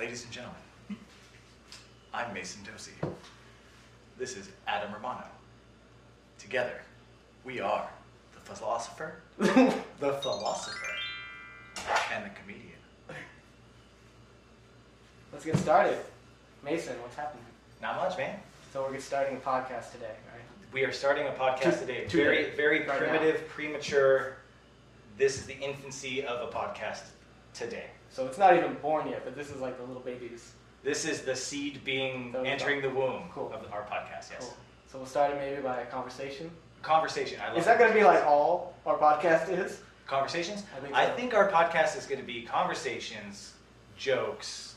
Ladies and gentlemen, I'm Mason Dosey. This is Adam Romano. Together, we are the philosopher, the philosopher, and the comedian. Let's get started. Mason, what's happening? Not much, man. So we're starting a podcast today, right? We are starting a podcast To- today. today. Very, very Right primitive, premature. This is the infancy of a podcast today. So it's not even born yet, but this is like the little babies. This is the seed being So- entering the womb Cool. of our podcast. Yes. Cool. So we'll start it maybe by a conversation. Conversation. I love Is that going to be like all our podcast is? conversations? I think I think our podcast is going to be conversations, jokes,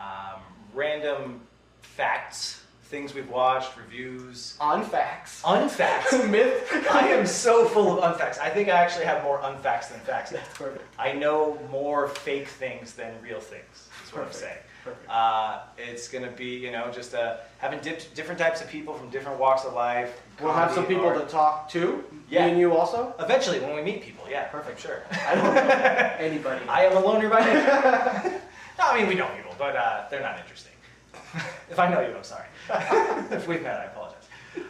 um, random facts, things we've watched, reviews, On facts. unfacts. Myth. I am so full of unfacts. I think I actually have more unfacts than facts. That's perfect. I know more fake things than real things. Is what I'm saying. Perfect. Uh, it's going to be, you know, just uh, having dip- different types of people from different walks of life. we'll have some people art. to talk to. Yeah. Me and you also. Eventually, when we meet people, yeah, Perfect. sure. I don't know anybody. I am a loner by nature. no, I mean we know people, but uh, they're not interesting. if I know you, I'm sorry. if we've met, I apologize.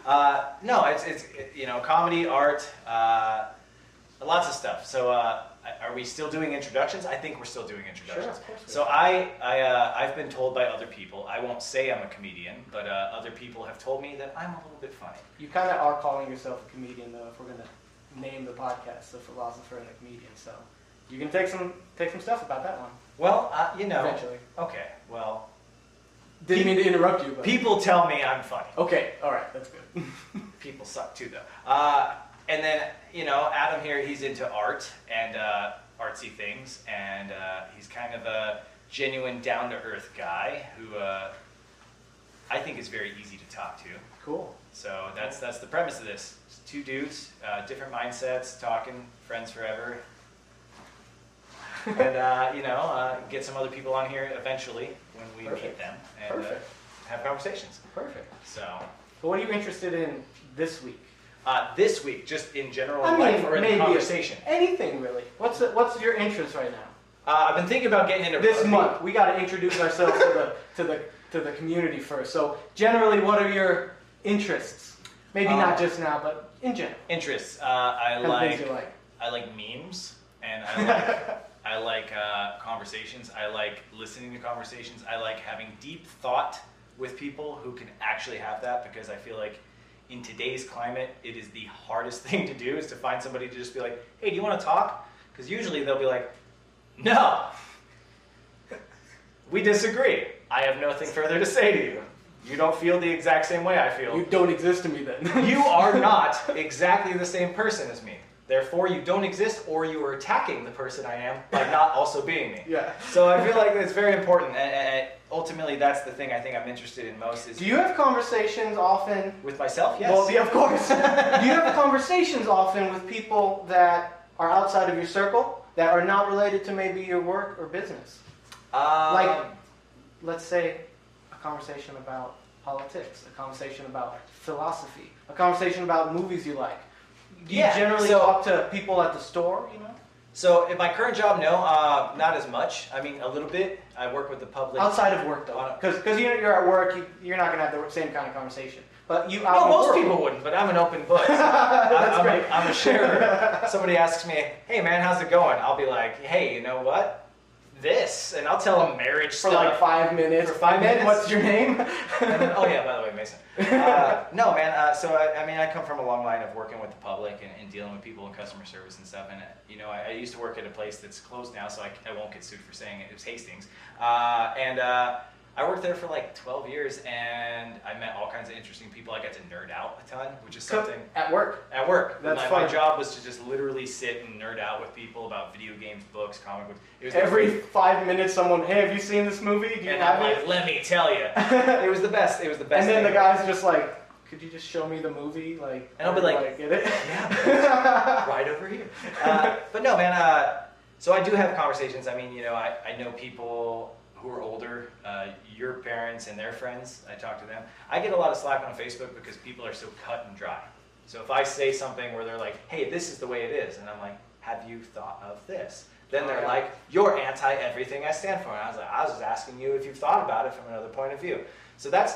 Uh, no, it's it's it- you know comedy, art, uh, lots of stuff. So uh, are we still doing introductions? I think we're still doing introductions. Sure, of course So I I uh, I've been told by other people. I won't say I'm a comedian, but uh, other people have told me that I'm a little bit funny. You kind of are calling yourself a comedian, though. If we're going to name the podcast "The Philosopher and the Comedian," so you can take some take some stuff about that one Well, uh, you know. eventually. Okay. Well, Didn't mean to interrupt you, but people tell me I'm funny. Okay, all right, that's good. people suck too though. Uh, and then you know Adam here, he's into art and uh, artsy things, and uh, he's kind of a genuine, down to earth guy who uh, I think is very easy to talk to. Cool. So that's that's the premise of this. It's two dudes, uh, different mindsets, talking, friends forever. and uh, you know, uh, get some other people on here eventually when we meet Perfect. them and uh, Perfect. have conversations. Perfect. So. But what are you interested in this week? Uh, this week, just in general I in mean, or in the conversation. Anything really. What's the, what's your interest right now? Uh, I've been thinking about getting into This rugby. month, we got to introduce ourselves to the to the to the community first. So generally, what are your interests? Maybe Uh, not just now, but in general. Interests. Uh, I Kind of like things you like. I like memes and I like I like uh, conversations. I like listening to conversations. I like having deep thought with people who can actually have that because I feel like in today's climate, it is the hardest thing to do is to find somebody to just be like, hey, do you want to talk? Because usually they'll be like, no, we disagree. I have nothing further to say to you. You don't feel the exact same way I feel. You don't exist to me then. You are not exactly the same person as me. Therefore, you don't exist, or you are attacking the person I am by not also being me. yeah. So I feel like it's very important, and, ultimately, that's the thing I think I'm interested in most is Do you have conversations often? with myself. Yes. Well, yeah, of course. Do you have conversations often with people that are outside of your circle that are not related to maybe your work or business? Um, like- Let's say a conversation about politics, a conversation about philosophy, a conversation about movies you like. Do you Yeah, generally so- talk to people at the store, you know? so in my current job, no, uh, not as much. I mean, a little bit. I work with the public. Outside of work, though. Because you're, you're at work, you, you're not going to have the same kind of conversation. But you no, most world- people wouldn't, but I'm an open book. That's I'm, great. A, I'm a sharer. Somebody asks me, "Hey, man, how's it going?" I'll be like, "Hey, you know what? This," and I'll tell them marriage For stuff. like five minutes. For five minutes? What's your name? Then- oh yeah, by the way, Mason. Uh, no, man. Uh, so I, I mean, I come from a long line of working with the public and, and dealing with people in customer service and stuff. And you know, I, I used to work at a place that's closed now, so I, I won't get sued for saying it. It was Hastings, uh, and uh, I worked there for like 12 years, and I met all kinds of interesting people. I got to nerd out a ton, which is something At work. at work. That's my, my job was to just literally sit and nerd out with people about video games, books, comic books. It was Every five minutes, someone, hey, have you seen this movie? Do you and have I'm like, let me tell you, it was the best. It was the best. And then the guy's just like, could you just show me the movie? Like, And I'll be like, I get it? Yeah, right over here. Uh, but no, man. Uh, so I do have conversations. I mean, you know, I, I know people who are older, uh, your parents and their friends. I talk to them. I get a lot of slack on Facebook because people are so cut and dry. So if I say something where they're like, "Hey, this is the way it is," and I'm like, "Have you thought of this?" Then they're like, "You're anti everything I stand for," and I was like, "I was just asking you if you've thought about it from another point of view." So that's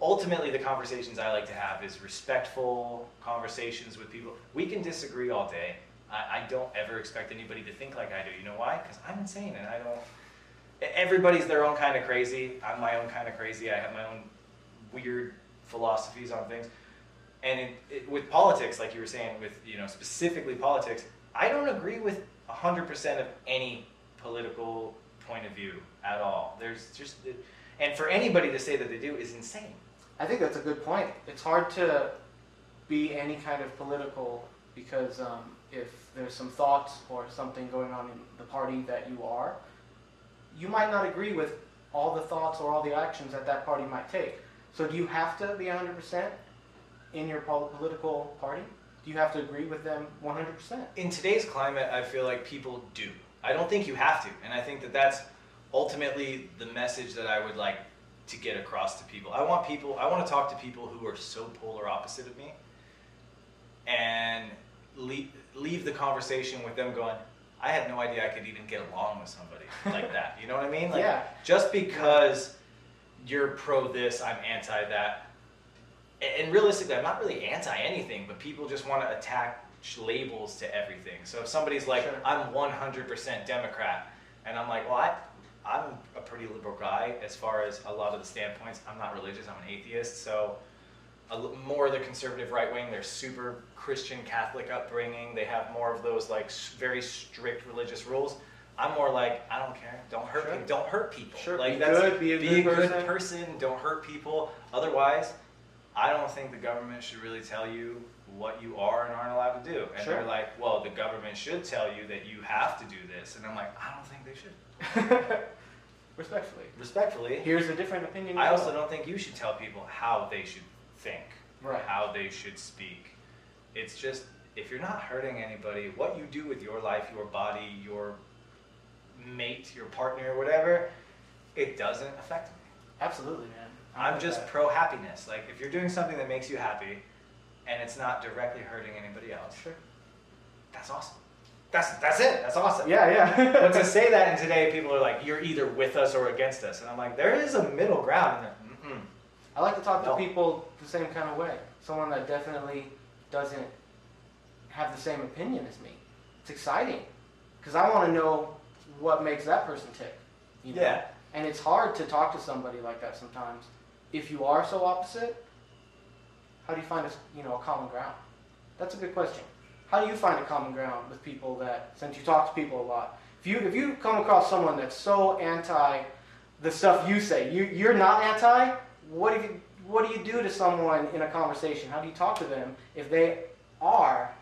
ultimately the conversations I like to have is respectful conversations with people. We can disagree all day. I, I don't ever expect anybody to think like I do. You know why? Because I'm insane and I don't. Everybody's their own kind of crazy. I'm my own kind of crazy. I have my own weird philosophies on things. And it, it, with politics, like you were saying, with you know specifically politics, I don't agree with 100% of any political point of view at all. There's just, and for anybody to say that they do is insane. I think that's a good point. It's hard to be any kind of political because um, if there's some thoughts or something going on in the party that you are, you might not agree with all the thoughts or all the actions that that party might take. So do you have to be 100% in your pol- political party? Do you have to agree with them 100%? In today's climate, I feel like people do. I don't think you have to, and I think that that's ultimately the message that I would like to get across to people. I want people. I want to talk to people who are so polar opposite of me, and leave, leave the conversation with them going. I had no idea I could even get along with somebody like that. You know what I mean? Like, Yeah. Just because you're pro this, I'm anti that. And realistically, I'm not really anti anything, but people just want to attach labels to everything. So if somebody's like, Sure. I'm 100% Democrat, and I'm like, well, I, I'm a pretty liberal guy as far as a lot of the standpoints. I'm not religious, I'm an atheist, so a more of the conservative right wing, they're super Christian Catholic upbringing. They have more of those like very strict religious rules. I'm more like I don't care. Don't hurt Sure. people. Don't hurt people. Sure, like be that's good, be a good person. person. Don't hurt people. Otherwise, I don't think the government should really tell you what you are and aren't allowed to do. And Sure. they're like, well, the government should tell you that you have to do this. And I'm like, I don't think they should. Respectfully. Respectfully, Here's a different opinion. I also don't think you should tell people how they should think, Right. how they should speak. It's just if you're not hurting anybody, what you do with your life, your body, your mate, your partner, whatever, it doesn't affect me. Absolutely, man. I I'm just that. pro happiness. Like if you're doing something that makes you happy and it's not directly hurting anybody else, Sure. that's awesome. That's that's it. That's awesome. Yeah, yeah. But to say that and today people are like, you're either with us or against us, and I'm like, there is a middle ground. I like to talk No. to people the same kind of way. Someone that definitely doesn't have the same opinion as me. It's exciting because I want to know what makes that person tick. You know? Yeah. And it's hard to talk to somebody like that sometimes. If you are so opposite, how do you find a you know a common ground? That's a good question. How do you find a common ground with people that since you talk to people a lot? If you if you come across someone that's so anti the stuff you say, you you're not anti. What do you what do you do to someone in a conversation? How do you talk to them if they are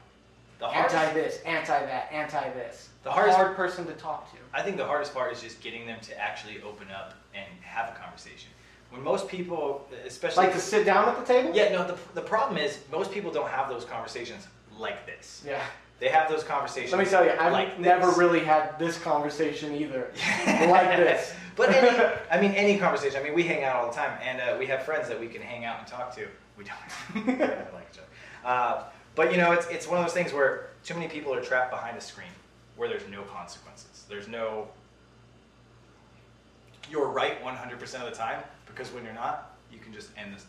The hardest, anti this, anti that, anti this? The hardest- hard person to talk to. I think the hardest part is just getting them to actually open up and have a conversation. When most people, especially Like to sit down at the table? yeah, no, the, the problem is most people don't have those conversations like this. Yeah. They have those conversations. Let me tell you, I've like never this. really had this conversation either. like this. But any, I mean, any conversation. I mean, we hang out all the time, and uh, we have friends that we can hang out and talk to. We don't. we like each other. Uh, but you know, it's it's one of those things where too many people are trapped behind a screen, where there's no consequences. There's no. You're right 100% of the time because when you're not, you can just end this.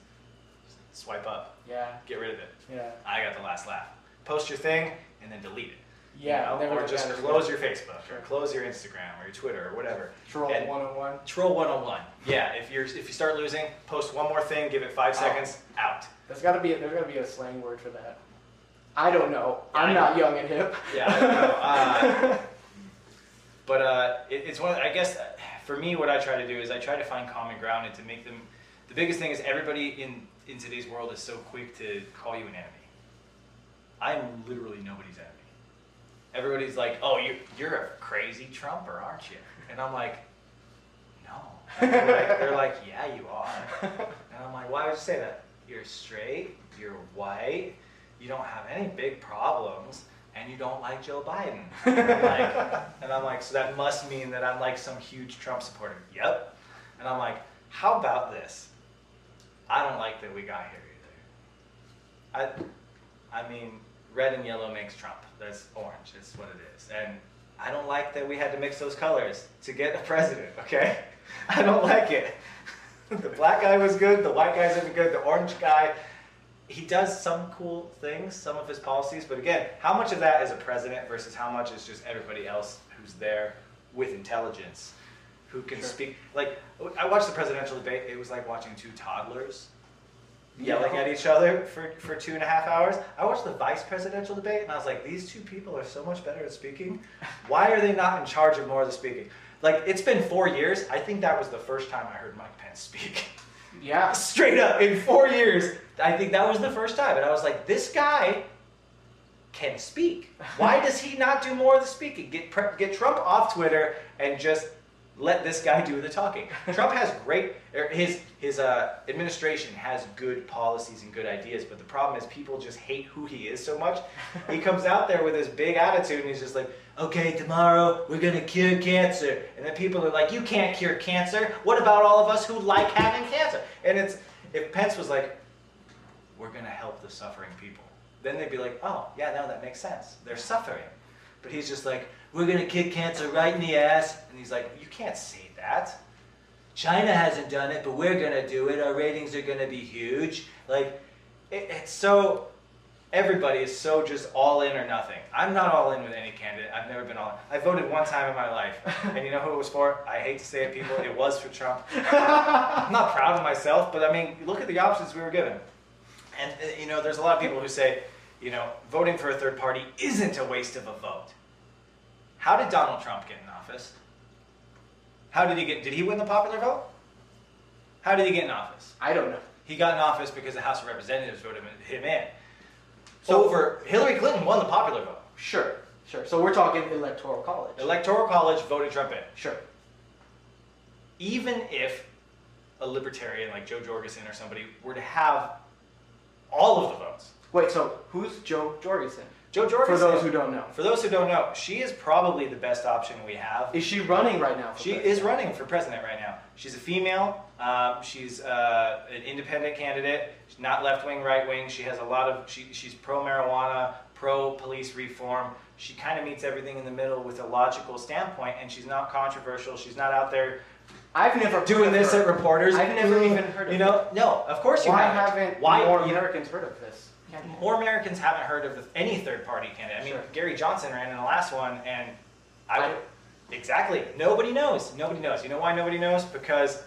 Swipe up, Yeah, get rid of it. yeah, I got the last laugh. Post your thing and then delete it. You yeah. know? or just at it. close your Facebook, Sure. or close your Instagram, or your Twitter, or whatever. Troll and- 101. Troll 101. Yeah, if you're if you start losing, post one more thing, give it five Out. seconds, out. There's got to be there's got to be a slang word for that. I don't know. I'm I not young and hip. Yeah, I don't know. Uh, but uh, it, it's one. Of, I guess uh, for me, what I try to do is I try to find common ground and to make them. The biggest thing is everybody in in today's world is so quick to call you an enemy. I'm literally nobody's enemy. Everybody's like, "Oh, you you're a crazy Trumper, aren't you?" And I'm like, "No." They're, like, they're like, "Yeah, you are." And I'm like, "Why would you say that? You're straight. You're white. You don't have any big problems." and you don't like Joe Biden. And like, and I'm like, so that must mean that I'm like some huge Trump supporter. Yep. And I'm like, how about this? I don't like that we got here either. I, I mean, red and yellow makes Trump. That's orange. It's what it is. And I don't like that we had to mix those colors to get a president, okay? I don't like it. the black guy was good, the white guy's even good, the orange guy, he does some cool things, some of his policies, but again, how much of that is a president versus how much is just everybody else who's there with intelligence, who can Sure. speak? Like, I watched the presidential debate, it was like watching two toddlers yelling at each other for, for two and a half hours. I watched the vice presidential debate and I was like, these two people are so much better at speaking. Why are they not in charge of more of the speaking? Like, it's been four years. I think that was the first time I heard Mike Pence speak. Yeah. Straight up, in four years, I think that was the first time. And I was like, this guy can speak. Why does he not do more of the speaking? Get, get Trump off Twitter and just let this guy do the talking. Trump has great, er, his, his uh, administration has good policies and good ideas, but the problem is people just hate who he is so much. He comes out there with this big attitude and he's just like, okay, tomorrow we're gonna cure cancer. And then people are like, you can't cure cancer. What about all of us who like having cancer? And it's, if Pence was like, we're gonna help the suffering people, then they'd be like, oh, yeah, no, that makes sense. They're suffering. But he's just like, we're gonna kick cancer right in the ass. And he's like, you can't say that. China hasn't done it, but we're gonna do it. Our ratings are gonna be huge. Like, it, it's so, everybody is so just all in or nothing. I'm not all in with any candidate. I've never been all in. I voted one time in my life. And you know who it was for? I hate to say it, people, it was for Trump. I'm not proud of myself, but I mean, look at the options we were given. And, uh, you know, there's a lot of people who say, you know, voting for a third party isn't a waste of a vote. How did Donald Trump get in office? How did he get, did he win the popular vote? How did he get in office? I don't know. He got in office because the House of Representatives voted him in. So- Over, Hillary Clinton won the popular vote. Sure, sure. So we're talking electoral college. Electoral College voted Trump in. Sure. Even if a libertarian like Jo Jorgensen or somebody were to have all of the votes, Wait, so who's Jo Jorgensen? Jo For those who don't know. For those who don't know, she is probably the best option we have. Is she running right now? For She president? is running for president right now. She's a female. Um, she's uh, an independent candidate. She's not left wing, right wing. She has a lot of. She, she's pro marijuana, pro police reform. She kind of meets everything in the middle with a logical standpoint, and she's not controversial. She's not out there I've never doing this her. at reporters. I've never even heard of You know, no. Of course you Why haven't. haven't Why more Americans heard of this? More Americans haven't heard of any third party candidate. I mean, Sure. Gary Johnson ran in the last one, and I I- would, exactly nobody knows. Nobody knows. You know why nobody knows? Because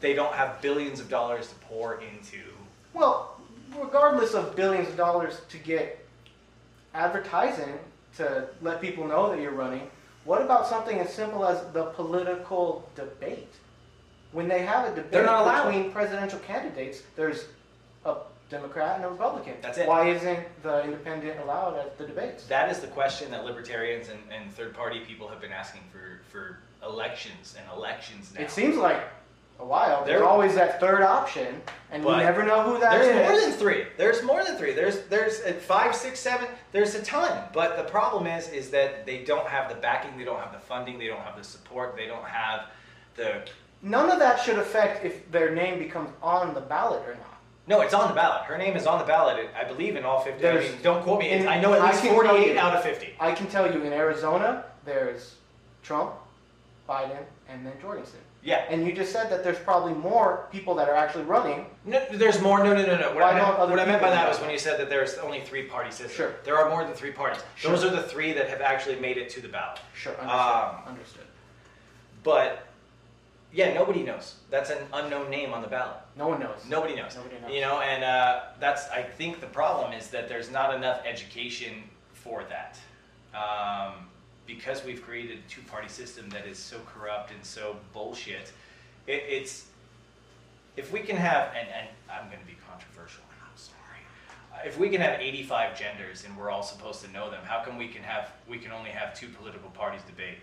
they don't have billions of dollars to pour into. Well, regardless of billions of dollars to get advertising to let people know that you're running, what about something as simple as the political debate? When they have a debate They're not allowed. between presidential candidates, there's a Democrat and a Republican. That's it. Why isn't the independent allowed at the debates? That is the question that libertarians and, and third party people have been asking for for elections and elections now. It seems like a while. There's There- always that third option, and you never know who that is. There's more than three. There's more than three. There's there's uh, five, six, seven. There's a ton. But the problem is is that they don't have the backing. They don't have the funding. They don't have the support. They don't have the. None of that should affect if their name becomes on the ballot or not. No, it's on the ballot. Her name is on the ballot. I believe in all fifty. I There's- mean, don't quote me. It's- in- I know at I least can tell forty-eight you. out of fifty. I can tell you in Arizona, there's Trump, Biden, and then Jorgensen. Yeah. And you just said that there's probably more people that are actually running. No, there's more. No, no, no, no. What, Why I meant, don't other what I meant by people that was that? when you said that there's only three party system. Sure. There are more than three parties. Sure. Those are the three that have actually made it to the ballot. Sure, understood. Um, understood. But yeah, nobody knows. That's an unknown name on the ballot. No one knows. Nobody knows. Nobody knows. You know, and uh, that's I think the problem is that there's not enough education for that. Um, because we've created a two-party system that is so corrupt and so bullshit, it, it's if we can have and, and I'm going to be controversial. and I'm sorry. Uh, If we can have 85 genders and we're all supposed to know them, how come we can have we can only have two political parties debate?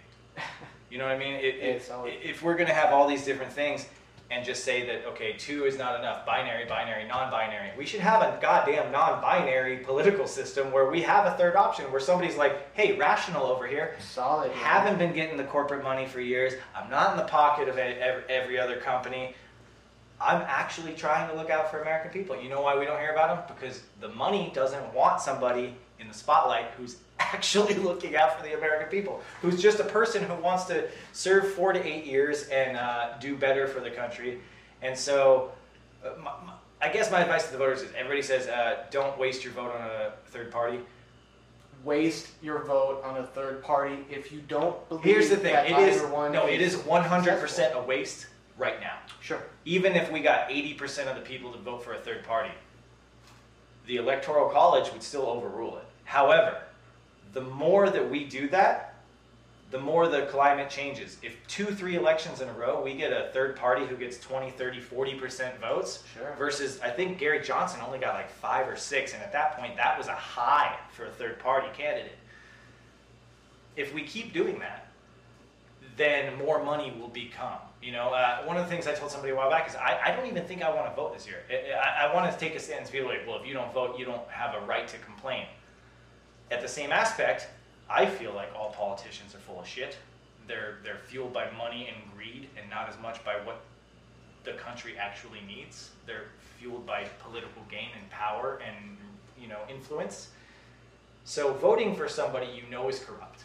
You know what I mean? It, it, if we're going to have all these different things and just say that okay, two is not enough, binary, binary, non-binary, we should have a goddamn non-binary political system where we have a third option where somebody's like, hey, rational over here, Solid. haven't been getting the corporate money for years. I'm not in the pocket of every other company. I'm actually trying to look out for American people. You know why we don't hear about them? Because the money doesn't want somebody in the spotlight who's actually looking out for the American people, who's just a person who wants to serve four to eight years and uh, do better for the country. And so, uh, my, my, I guess my advice to the voters is everybody says uh, don't waste your vote on a third party. Waste your vote on a third party if you don't believe Here's the thing: it is no, it is is 100 percent a waste right now. Sure. Even if we got 80 percent of the people to vote for a third party, the electoral college would still overrule it. However, the more that we do that, the more the climate changes. If two, three elections in a row, we get a third party who gets 20, 30, 40% votes, Sure. versus I think Gary Johnson only got like five or six, and at that point, that was a high for a third party candidate. If we keep doing that, then more money will become. You know, uh, one of the things I told somebody a while back is I, I don't even think I want to vote this year. I, I, I want to take a stance and be like, well, if you don't vote, you don't have a right to complain. At the same aspect, I feel like all politicians are full of shit. They're they're fueled by money and greed, and not as much by what the country actually needs. They're fueled by political gain and power and you know influence. So voting for somebody you know is corrupt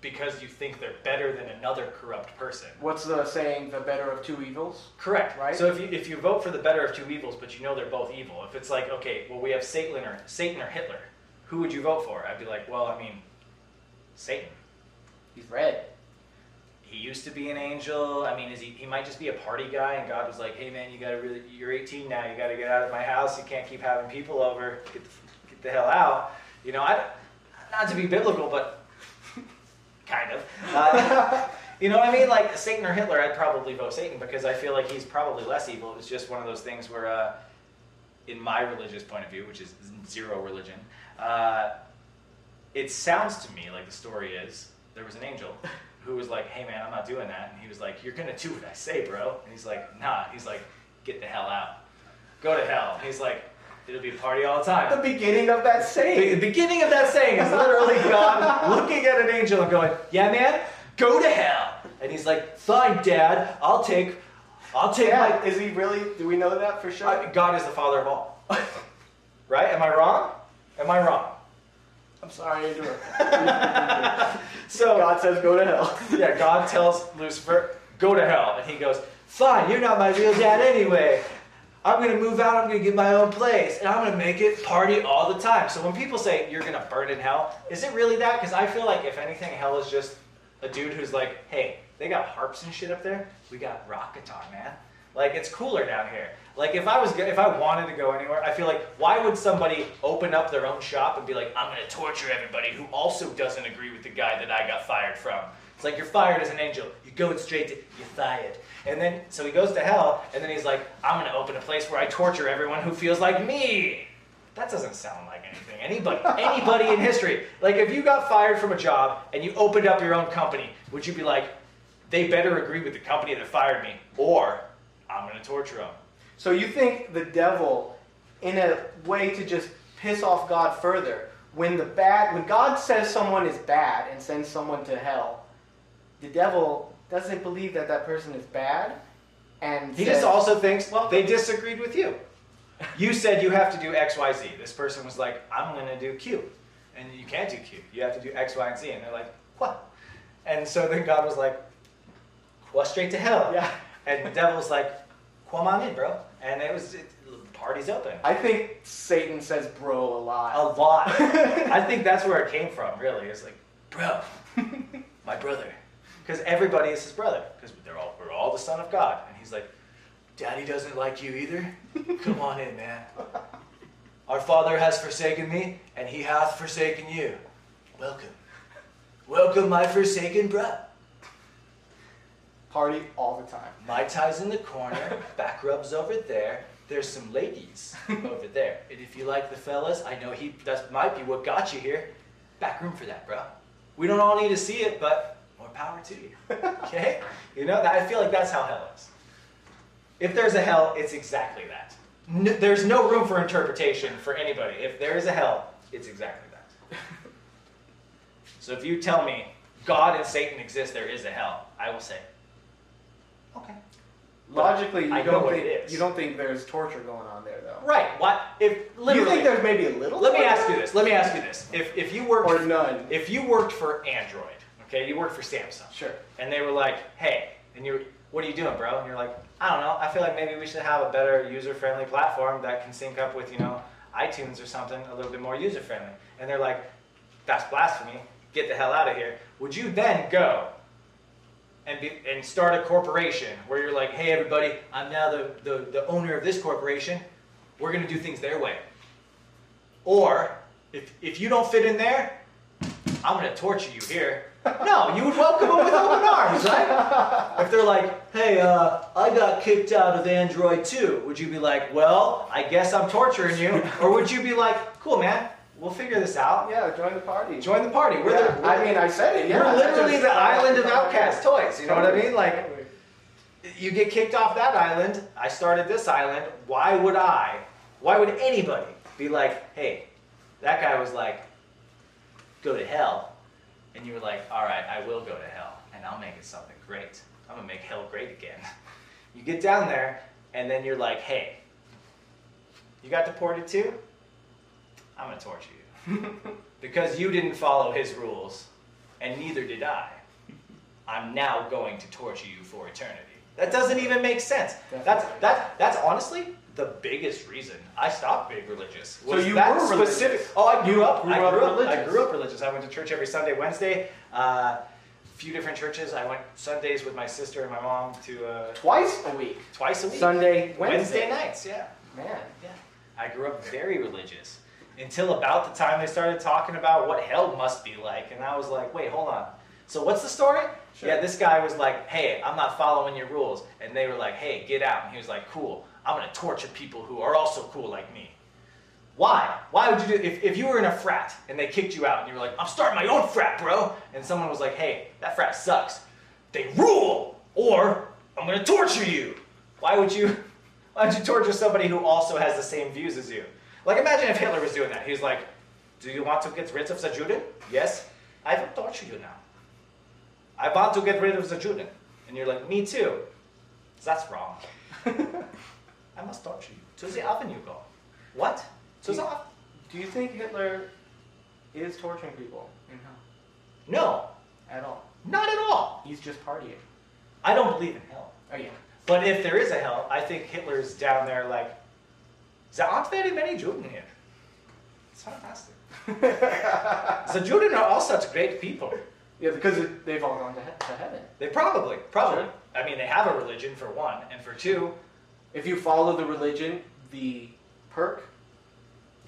because you think they're better than another corrupt person. What's the saying? The better of two evils. Correct. Right. So if you if you vote for the better of two evils, but you know they're both evil, if it's like okay, well we have Satan or Satan or Hitler, who would you vote for? I'd be like, well, I mean, Satan. He's red. He used to be an angel. I mean, is he? He might just be a party guy, and God was like, hey man, you gotta really, you're 18 now. You gotta get out of my house. You can't keep having people over. Get the, get the hell out. You know, I not to be biblical, but kind of. Uh, you know what I mean? Like Satan or Hitler, I'd probably vote Satan because I feel like he's probably less evil. It was just one of those things where, uh, in my religious point of view, which is zero religion, uh, it sounds to me like the story is there was an angel who was like, "Hey man, I'm not doing that," and he was like, "You're gonna do what I say, bro." And he's like, "Nah." He's like, "Get the hell out. Go to hell." And he's like, "It'll be a party all the time." The beginning of that saying. The beginning of that saying is literally God looking at an angel and going, "Yeah, man, go to hell." And he's like, "Fine, Dad, I'll take, I'll take Yeah, my." is he really? Do we know that for sure? I- God is the Father of all. Right? Am I wrong? Am I wrong? I'm sorry, I. So God says go to hell. yeah, God tells Lucifer, "Go to hell," and he goes, "Fine, you're not my real dad anyway. I'm gonna move out. I'm gonna get my own place, and I'm gonna make it party all the time." So when people say you're gonna burn in hell, is it really that? Because I feel like if anything, hell is just a dude who's like, "Hey, they got harps and shit up there. We got rock guitar, man. Like it's cooler down here." Like if I was, if I wanted to go anywhere, I feel like why would somebody open up their own shop and be like, "I'm gonna torture everybody who also doesn't agree with the guy that I got fired from." It's like you're fired as an angel. You're going straight to you're fired. And then so he goes to hell, and then he's like, I'm gonna open a place where I torture everyone who feels like me. That doesn't sound like anything. Anybody anybody in history. Like if you got fired from a job and you opened up your own company, would you be like, they better agree with the company that fired me, or I'm gonna torture them? So you think the devil, in a way to just piss off God further, when the bad, when God says someone is bad and sends someone to hell, the devil doesn't believe that that person is bad, and He says, just also thinks, well, they disagreed with you. You said you have to do X, Y, Z. This person was like, I'm going to do Q. And you can't do Q. You have to do X, Y, and Z. And they're like, what? And so then God was like, well, straight to hell. Yeah. And the devil's like, come on in, bro. And it was, it, party's open. I think Satan says bro a lot. A lot. I think that's where it came from, really. It's like, bro, my brother. Because everybody is his brother. Because they're all we're all the son of God. And he's like, Daddy doesn't like you either. Come on in, man. Our father has forsaken me, and he hath forsaken you. Welcome. Welcome, my forsaken bro. Party all the time. Mai Tais in the corner, back rubs over there. There's some ladies over there. And if you like the fellas, I know he that might be what got you here. Back room for that, bro. We don't all need to see it, but more power to you. Okay? You know, that, I feel like that's how hell is. If there's a hell, it's exactly that. There's no room for interpretation for anybody. If there is a hell, it's exactly that. so if you tell me God and Satan exist, there is a hell, I will say, okay. Logically, you I know don't what think it is. you don't think there's torture going on there though. Right. What if literally? You think there's maybe a little? let me ask you this. Let me ask you this. If if you worked Or none. if you worked for Android, okay, you worked for Samsung, Sure. and they were like, hey, and you're, what are you doing, bro? And you're like, I don't know. I feel like maybe we should have a better user-friendly platform that can sync up with, you know, iTunes or something a little bit more user-friendly. And they're like, that's blasphemy. Get the hell out of here. Would you then go and be, and start a corporation where you're like, hey, everybody, I'm now the, the, the owner of this corporation. We're gonna do things their way. Or if if you don't fit in there, I'm gonna torture you here. No, you would welcome them with open arms, right? If they're like, hey, uh, I got kicked out of Android too, would you be like, well, I guess I'm torturing you? Or would you be like, cool, man, we'll figure this out. Yeah, join the party. Join the party. We're, Yeah, the, I mean, I said it. Yeah, we're literally the island of outcast toys. You know what I mean? Like, Totally. you get kicked off that island. I started this island. Why would I? Why would anybody be like, hey, that guy was like, go to hell. And you were like, all right, I will go to hell. And I'll make it something great. I'm going to make hell great again. You get down there, and then you're like, hey, you got deported too? I'm going to torture you. because you didn't follow his rules, and neither did I. I'm now going to torture you for eternity. That doesn't even make sense. That's that that's honestly the biggest reason I stopped being religious. So you that were religious. Oh, I grew You up. grew I grew up. I religious. grew up religious. I went to church every Sunday, Wednesday. Uh, few different churches. I went Sundays with my sister and my mom to uh, Twice a week. twice a week. Sunday, Wednesday Wednesday. nights. Yeah. Man. Yeah. I grew up very religious until about the time they started talking about what hell must be like. And I was like, wait, hold on. So what's the story? Sure. Yeah, this guy was like, hey, I'm not following your rules. And they were like, hey, get out. And he was like, cool. I'm going to torture people who are also cool like me. Why? Why would you do if, if you were in a frat and they kicked you out and you were like, I'm starting my own frat, bro. And someone was like, hey, that frat sucks. They rule. Or I'm going to torture you. Why would you why would you torture somebody who also has the same views as you? Like imagine if Hitler was doing that. He was like, Do you want to get rid of the Juden? Yes. I will torture you now. I want to get rid of the Juden. And you're like, me too. That's wrong. I must torture you. To the oven you go. What? To the oven? Do you think Hitler is torturing people in hell No, at all? not at all. He's just partying. I don't believe in hell. Oh yeah. But if there is a hell, I think Hitler's down there like, there aren't very many Juden here. It's fantastic. The Juden are all such great people. Yeah, because it, they've all gone to, he- to heaven. They probably, probably. Sure. I mean, they have a religion for one, and for two, If you follow the religion, the perk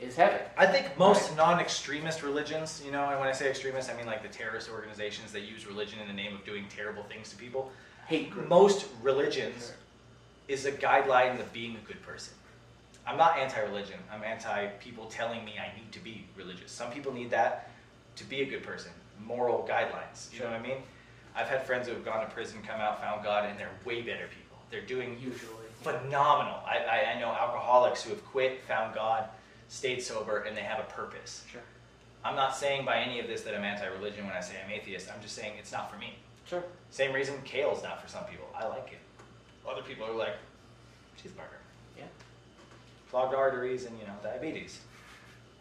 is heaven. I think most non-extremist religions, you know, and when I say extremist, I mean like the terrorist organizations that use religion in the name of doing terrible things to people. Hate group. Most religions Sure. is a guideline of being a good person. I'm not anti-religion. I'm anti people telling me I need to be religious. Some people need that to be a good person. Moral guidelines. You know what I mean? I've had friends who have gone to prison, come out, found God, and they're way better people. They're doing Usually. phenomenal. I, I, I know alcoholics who have quit, found God, stayed sober, and they have a purpose. Sure. I'm not saying by any of this that I'm anti-religion when I say I'm atheist. I'm just saying it's not for me. Sure. Same reason kale's not for some people. I like it. Other people are like, cheeseburger. Yeah. Clogged arteries and, you know, diabetes.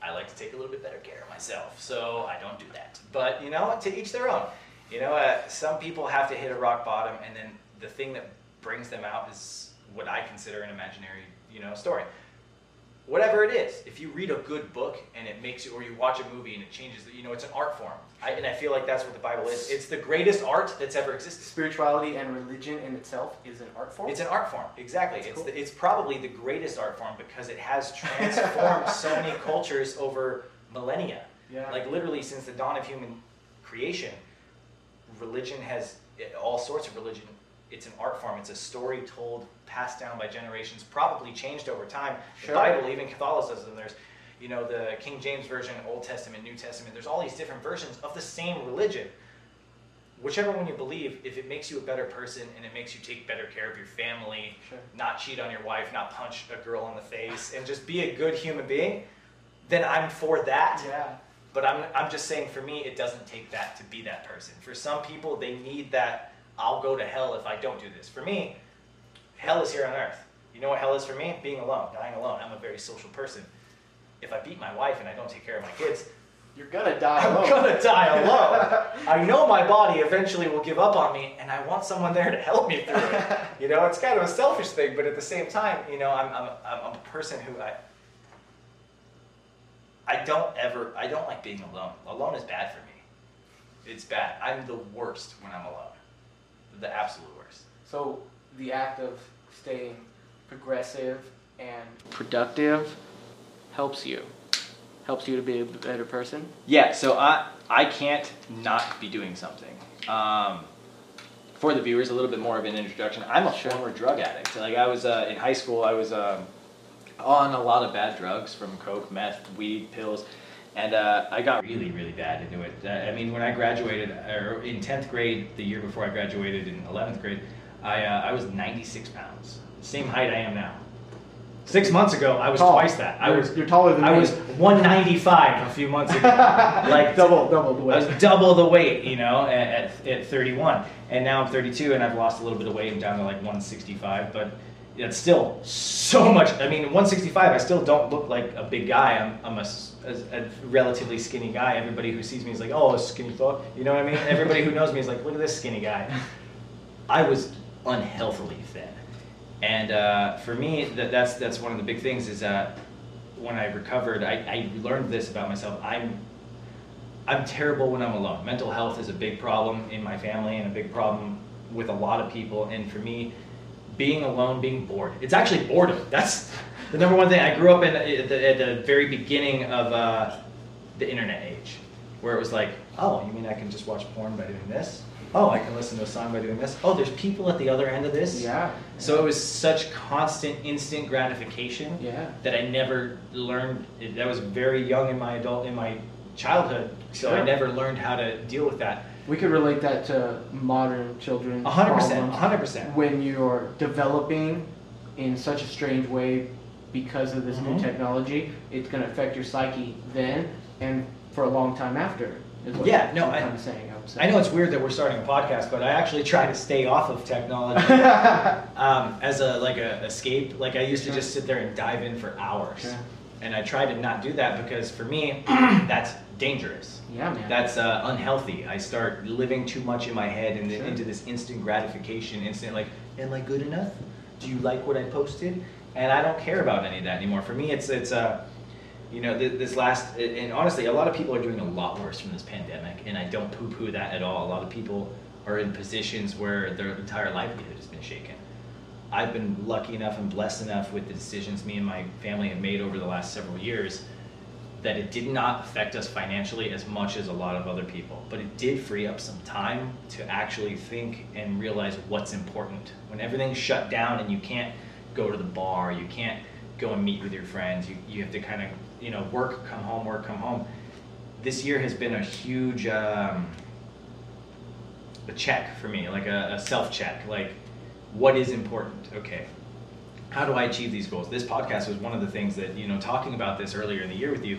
I like to take a little bit better care of myself, so I don't do that. But, you know, to each their own. You know, uh, some people have to hit a rock bottom, and then the thing that brings them out is what I consider an imaginary, you know, story. Whatever it is, if you read a good book and it makes you, or you watch a movie and it changes, you know, it's an art form. I, and I feel like that's what the Bible is. It's the greatest art that's ever existed. Spirituality and religion in itself is an art form. It's an art form, exactly. That's It's, cool. the, it's probably the greatest art form because it has transformed so many cultures over millennia. yeah. Like literally since the dawn of human creation, religion has all sorts of religion. It's an art form. It's a story told, passed down by generations, probably changed over time. Sure. The Bible, even Catholicism, there's you know the King James version, Old Testament, New Testament. There's all these different versions of the same religion. Whichever one you believe, if it makes you a better person and it makes you take better care of your family, Sure. not cheat on your wife, not punch a girl in the face, and just be a good human being, then I'm for that. Yeah. But I'm, I'm just saying for me, it doesn't take that to be that person. For some people, they need that, I'll go to hell if I don't do this. For me, hell is here on earth. You know what hell is for me? Being alone, dying alone. I'm a very social person. If I beat my wife and I don't take care of my kids, You're gonna die I'm alone. gonna die alone. I know my body eventually will give up on me, and I want someone there to help me through it. You know, it's kind of a selfish thing, but at the same time, you know, I'm, I'm, I'm a person who I, I don't ever, I don't like being alone. Alone is bad for me. It's bad. I'm the worst when I'm alone. The absolute worst. So the act of staying progressive and productive helps you. Helps you to be a better person. Yeah, so I I can't not be doing something. Um, for the viewers, a little bit more of an introduction. I'm a Sure. former drug addict. Like I was uh, in high school, I was um, on a lot of bad drugs, from coke, meth, weed, pills, and uh, I got really, really bad into it. Uh, I mean, when I graduated, or in tenth grade, the year before I graduated in eleventh grade, I uh, I was 96 pounds, same height I am now. Six months ago, I was Tall. twice that. I You're- was You're taller than I me. was 195 a few months ago. like double, double the weight. I was weight. double the weight, you know, at, at, at 31. And now I'm 32 and I've lost a little bit of weight. I'm down to like 165, but it's still so much. I mean, 165, I still don't look like a big guy. I'm, I'm a, s- a- a relatively skinny guy. Everybody who sees me is like, oh, a skinny fuck. You know what I mean? Everybody who knows me is like, look at this skinny guy. I was unhealthily thin. And uh, for me, that, that's, that's one of the big things is that when I recovered, I, I learned this about myself. I'm I'm terrible when I'm alone. Mental health is a big problem in my family and a big problem with a lot of people. And for me, being alone, being bored. It's actually boredom. That's the number one thing. I grew up in at the, at the very beginning of uh, the internet age, where it was like, oh, you mean I can just watch porn by doing this? Oh, I can listen to a song by doing this. Oh, there's people at the other end of this. Yeah. So it was such constant, instant gratification Yeah. that I never learned. That was very young in my adult, in my childhood. So I never learned how to deal with that. We could relate that to modern children. A hundred percent, a hundred percent. When you're developing in such a strange way because of this Mhm. new technology, it's going to affect your psyche then and for a long time after. Is what Yeah, no, I'm I- kind saying. I'm saying. I know it's weird that we're starting a podcast, but I actually try to stay off of technology um, as a like a escape. Like I used to just sit there and dive in for hours, Sure. and I try to not do that because for me, that's dangerous. yeah, man. That's uh, unhealthy. I start living too much in my head and then Sure. into this instant gratification, instant like, am I good enough? Do you like what I posted? And I don't care about any of that anymore. For me, it's it's uh, you know, th- this last and honestly, a lot of people are doing a lot worse from this pandemic, and I don't poo-poo that at all. A lot of people are in positions where their entire livelihood has been shaken. I've been lucky enough and blessed enough with the decisions me and my family have made over the last several years that it did not affect us financially as much as a lot of other people, but it did free up some time to actually think and realize what's important. When everything's shut down and you can't go to the bar, you can't go and meet with your friends, you, you have to kind of, you know, work, come home, work, come home. This year has been a huge um, a check for me, like a, a self check, like what is important? Okay, how do I achieve these goals? This podcast was one of the things that, you know, talking about this earlier in the year with you,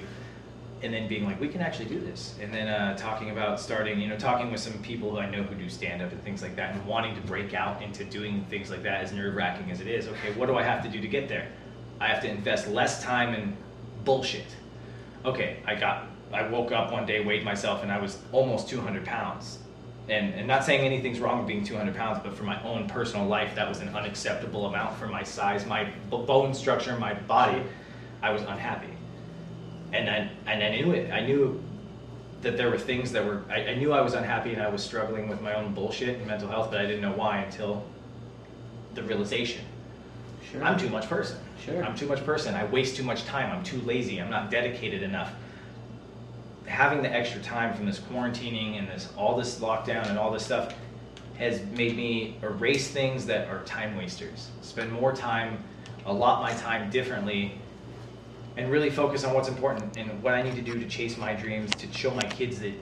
and then being like, we can actually do this. And then uh, talking about starting, you know, talking with some people who I know who do stand up and things like that, and wanting to break out into doing things like that, as nerve wracking as it is. Okay, what do I have to do to get there? I have to invest less time in bullshit. Okay, I got, I woke up one day, weighed myself, and I was almost 200 pounds. And, and not saying anything's wrong with being 200 pounds, but for my own personal life, that was an unacceptable amount for my size, my b- bone structure, my body. I was unhappy. And I, and I knew it. I knew that there were things that were, I, I knew I was unhappy and I was struggling with my own bullshit and mental health, but I didn't know why until the realization. sure. I'm too much person. Sure. I'm too much person. I waste too much time. I'm too lazy. I'm not dedicated enough. Having the extra time from this quarantining and this all this lockdown and all this stuff has made me erase things that are time wasters. Spend more time, allot my time differently, and really focus on what's important and what I need to do to chase my dreams, to show my kids that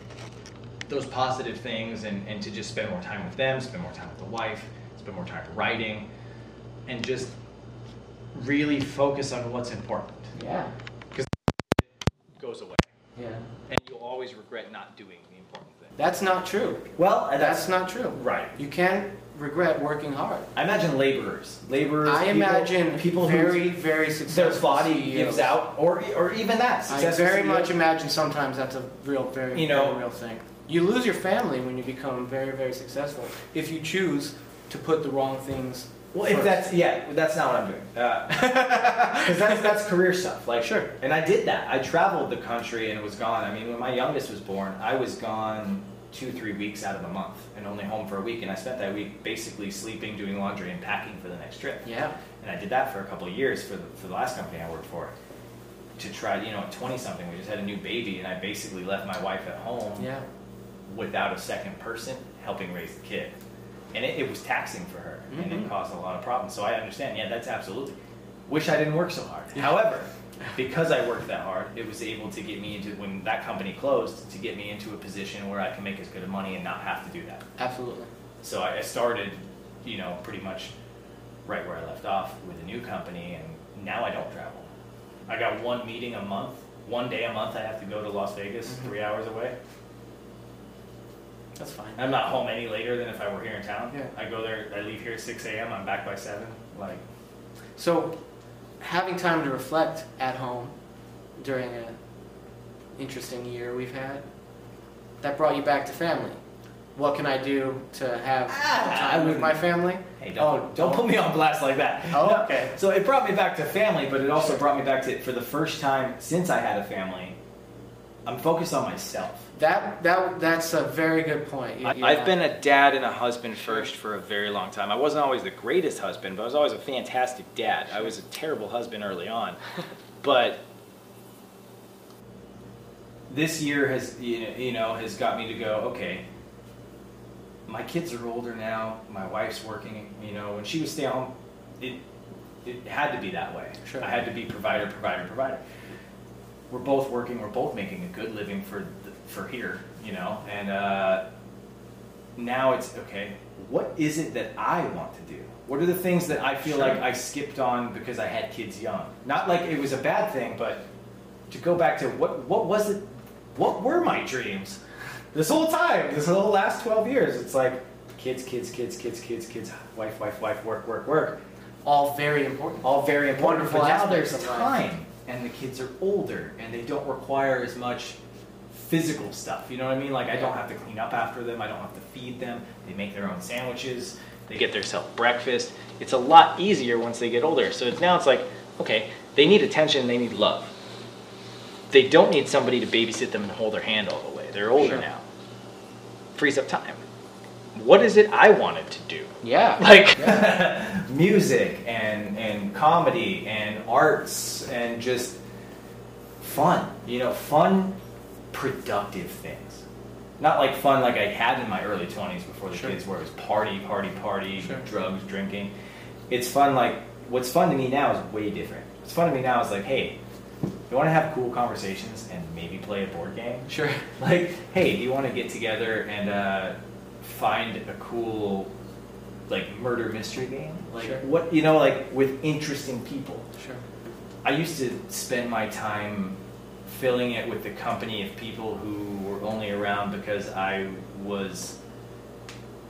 those positive things and, and to just spend more time with them, spend more time with the wife, spend more time writing, and just really focus on what's important. yeah. Goes away. Yeah. And you'll always regret not doing the important thing. That's not true. Well, That's not true. right. You can regret working hard. I imagine laborers, laborers. I people- imagine people very, who very their successful body CEOs. gives out, or or even that. I very CEO. much imagine sometimes that's a real, very, You know- very real thing. You lose your family when you become very, very successful if you choose to put the wrong things. Well, if first. that's yeah, that's not what I'm doing. Uh, because that's that's career stuff. Like Sure. and I did that. I traveled the country and was gone. I mean, when my youngest was born, I was gone two three weeks out of a month and only home for a week. And I spent that week basically sleeping, doing laundry, and packing for the next trip. Yeah, And I did that for a couple of years for the, for the last company I worked for. To try, you know, at 20 something, we just had a new baby, and I basically left my wife at home yeah, without a second person helping raise the kid. And it, it was taxing for her, and Mhm. it caused a lot of problems. So I understand, yeah, that's absolutely. Wish I didn't work so hard. However, because I worked that hard, it was able to get me into, when that company closed, to get me into a position where I can make as good of money and not have to do that. absolutely. So I I started, you know, pretty much right where I left off with a new company, and now I don't travel. I got one meeting a month, one day a month I have to go to Las Vegas, Mhm. three hours away. That's fine. I'm not home any later than if I were here in town. Yeah. I go there, I leave here at 6 a.m., I'm back by 7. Like, So, having time to reflect at home during an interesting year we've had, that brought you back to family. What can I do to have Ah, I time with wouldn't- my family? hey, don't, Oh, don't put me on blast like that. Oh, No. okay. So it brought me back to family, but it also brought me back to, for the first time since I had a family, I'm focused on myself. That that that's a very good point. You- I, you I've been a dad and a husband first for a very long time. I wasn't always the greatest husband, but I was always a fantastic dad. I was a terrible husband early on, but This year has, you know, you know, has got me to go, okay, my kids are older now, my wife's working, you know, when she was stay home, it, it had to be that way. Sure. I had to be provider, provider, provider. We're both working, we're both making a good living for, the, for here, you know, and uh, now it's, okay, what is it that I want to do? What are the things that I feel Sure. like I skipped on because I had kids young? Not like it was a bad thing, but to go back to what, what was it, what were my dreams? This whole time, this whole last 12 years, it's like kids, kids, kids, kids, kids, kids, wife, wife, wife, work, work, work. all very important. All very important. Wonderful but now there's time, and the kids are older, and they don't require as much physical stuff. You know what I mean? Like I don't have to clean up after them. I don't have to feed them. They make their own sandwiches. they get themselves breakfast. It's a lot easier once they get older. So it's now it's like, okay, they need attention, they need love. They don't need somebody to babysit them and hold their hand all the way. They're older Sure. now. Frees up time. What is it I wanted to do? Yeah. Like, music and and comedy and arts and just fun you know fun productive things not like fun like i had in my early 20s before the Sure. kids where it was party party party Sure. drugs drinking it's fun like what's fun to me now is way different what's fun to me now is like hey you want to have cool conversations and maybe play a board game Sure. like, hey, do you want to get together and uh, find a cool, like, murder mystery game? Like, Sure. what, you know, like, with interesting people. Sure. I used to spend my time filling it with the company of people who were only around because I was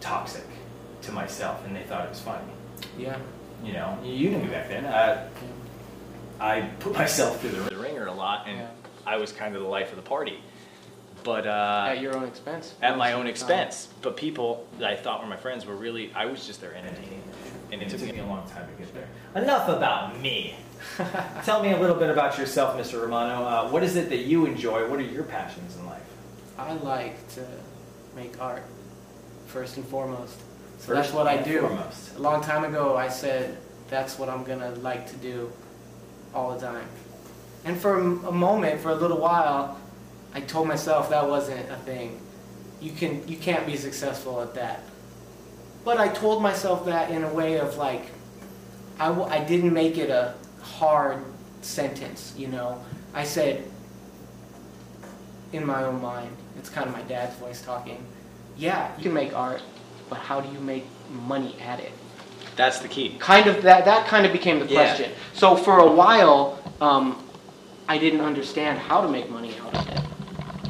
toxic to myself and they thought it was funny. Yeah. You know, you knew me back then. Uh, I put myself through the the ringer a lot, and Yeah. I was kind of the life of the party. But uh, At your own expense. at my own of the expense. But people that I thought were my friends were really, I was just their entertainer. And it took me a long time to get there. Enough about me. Tell me a little bit about yourself, Mr. Romano. Uh, what is it that you enjoy? What are your passions in life? I like to make art, first and foremost. So First that's what I do. foremost. A long time ago, I said that's what I'm gonna like to do all the time. And for a moment, for a little while, I told myself that wasn't a thing. You can you can't be successful at that. But I told myself that in a way of like, I, w- I didn't make it a hard sentence, you know. I said, in my own mind, it's kind of my dad's voice talking. Yeah, you can make art, but how do you make money at it? That's the key. kind of that that kind of became the Yeah. question. So for a while, um, I didn't understand how to make money out of it,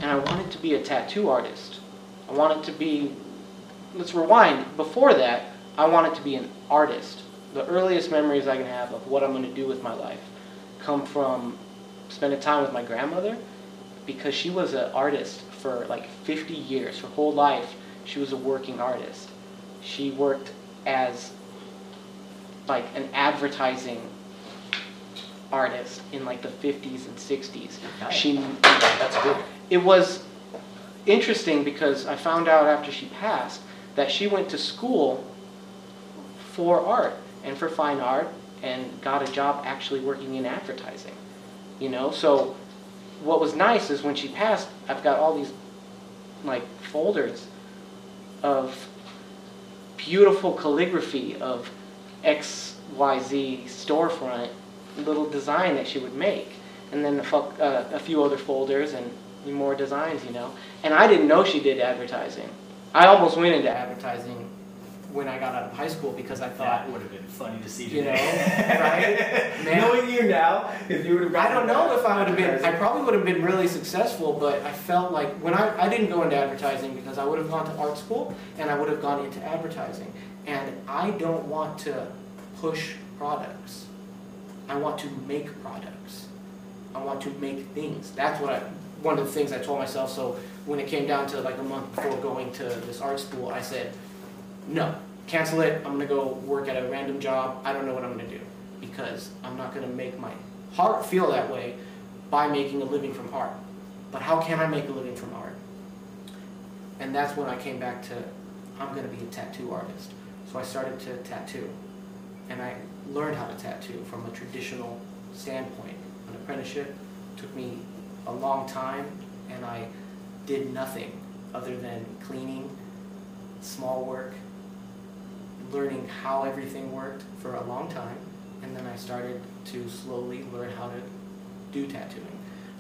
and I wanted to be a tattoo artist. I wanted to be. Let's rewind. Before that, I wanted to be an artist. The earliest memories I can have of what I'm going to do with my life come from spending time with my grandmother because she was an artist for like 50 years. Her whole life, she was a working artist. She worked as like an advertising artist in like the 50s and 60s. Nice. She That's good. it was interesting because I found out after she passed that she went to school for art and for fine art and got a job actually working in advertising. You know, so what was nice is when she passed, I've got all these like folders of beautiful calligraphy of XYZ storefront little design that she would make. And then a, uh, a few other folders and more designs, you know. And I didn't know she did advertising. I almost went into advertising when I got out of high school because I thought, That would have been funny to see You know, right? Man. Knowing you now, if you would have. I don't know if I would have been, I probably would have been really successful, but I felt like, when I, I didn't go into advertising because I would have gone to art school and I would have gone into advertising. And I don't want to push products. I want to make products. I want to make things. That's what I, one of the things I told myself. So when it came down to like a month before going to this art school, I said, no, cancel it. I'm gonna go work at a random job. I don't know what I'm gonna do because I'm not gonna make my heart feel that way by making a living from art. But how can I make a living from art? And that's when I came back to I'm gonna be a tattoo artist. So I started to tattoo. And I learned how to tattoo from a traditional standpoint. An apprenticeship took me a long time and I did nothing other than cleaning, small work, learning how everything worked for a long time, and then I started to slowly learn how to do tattooing.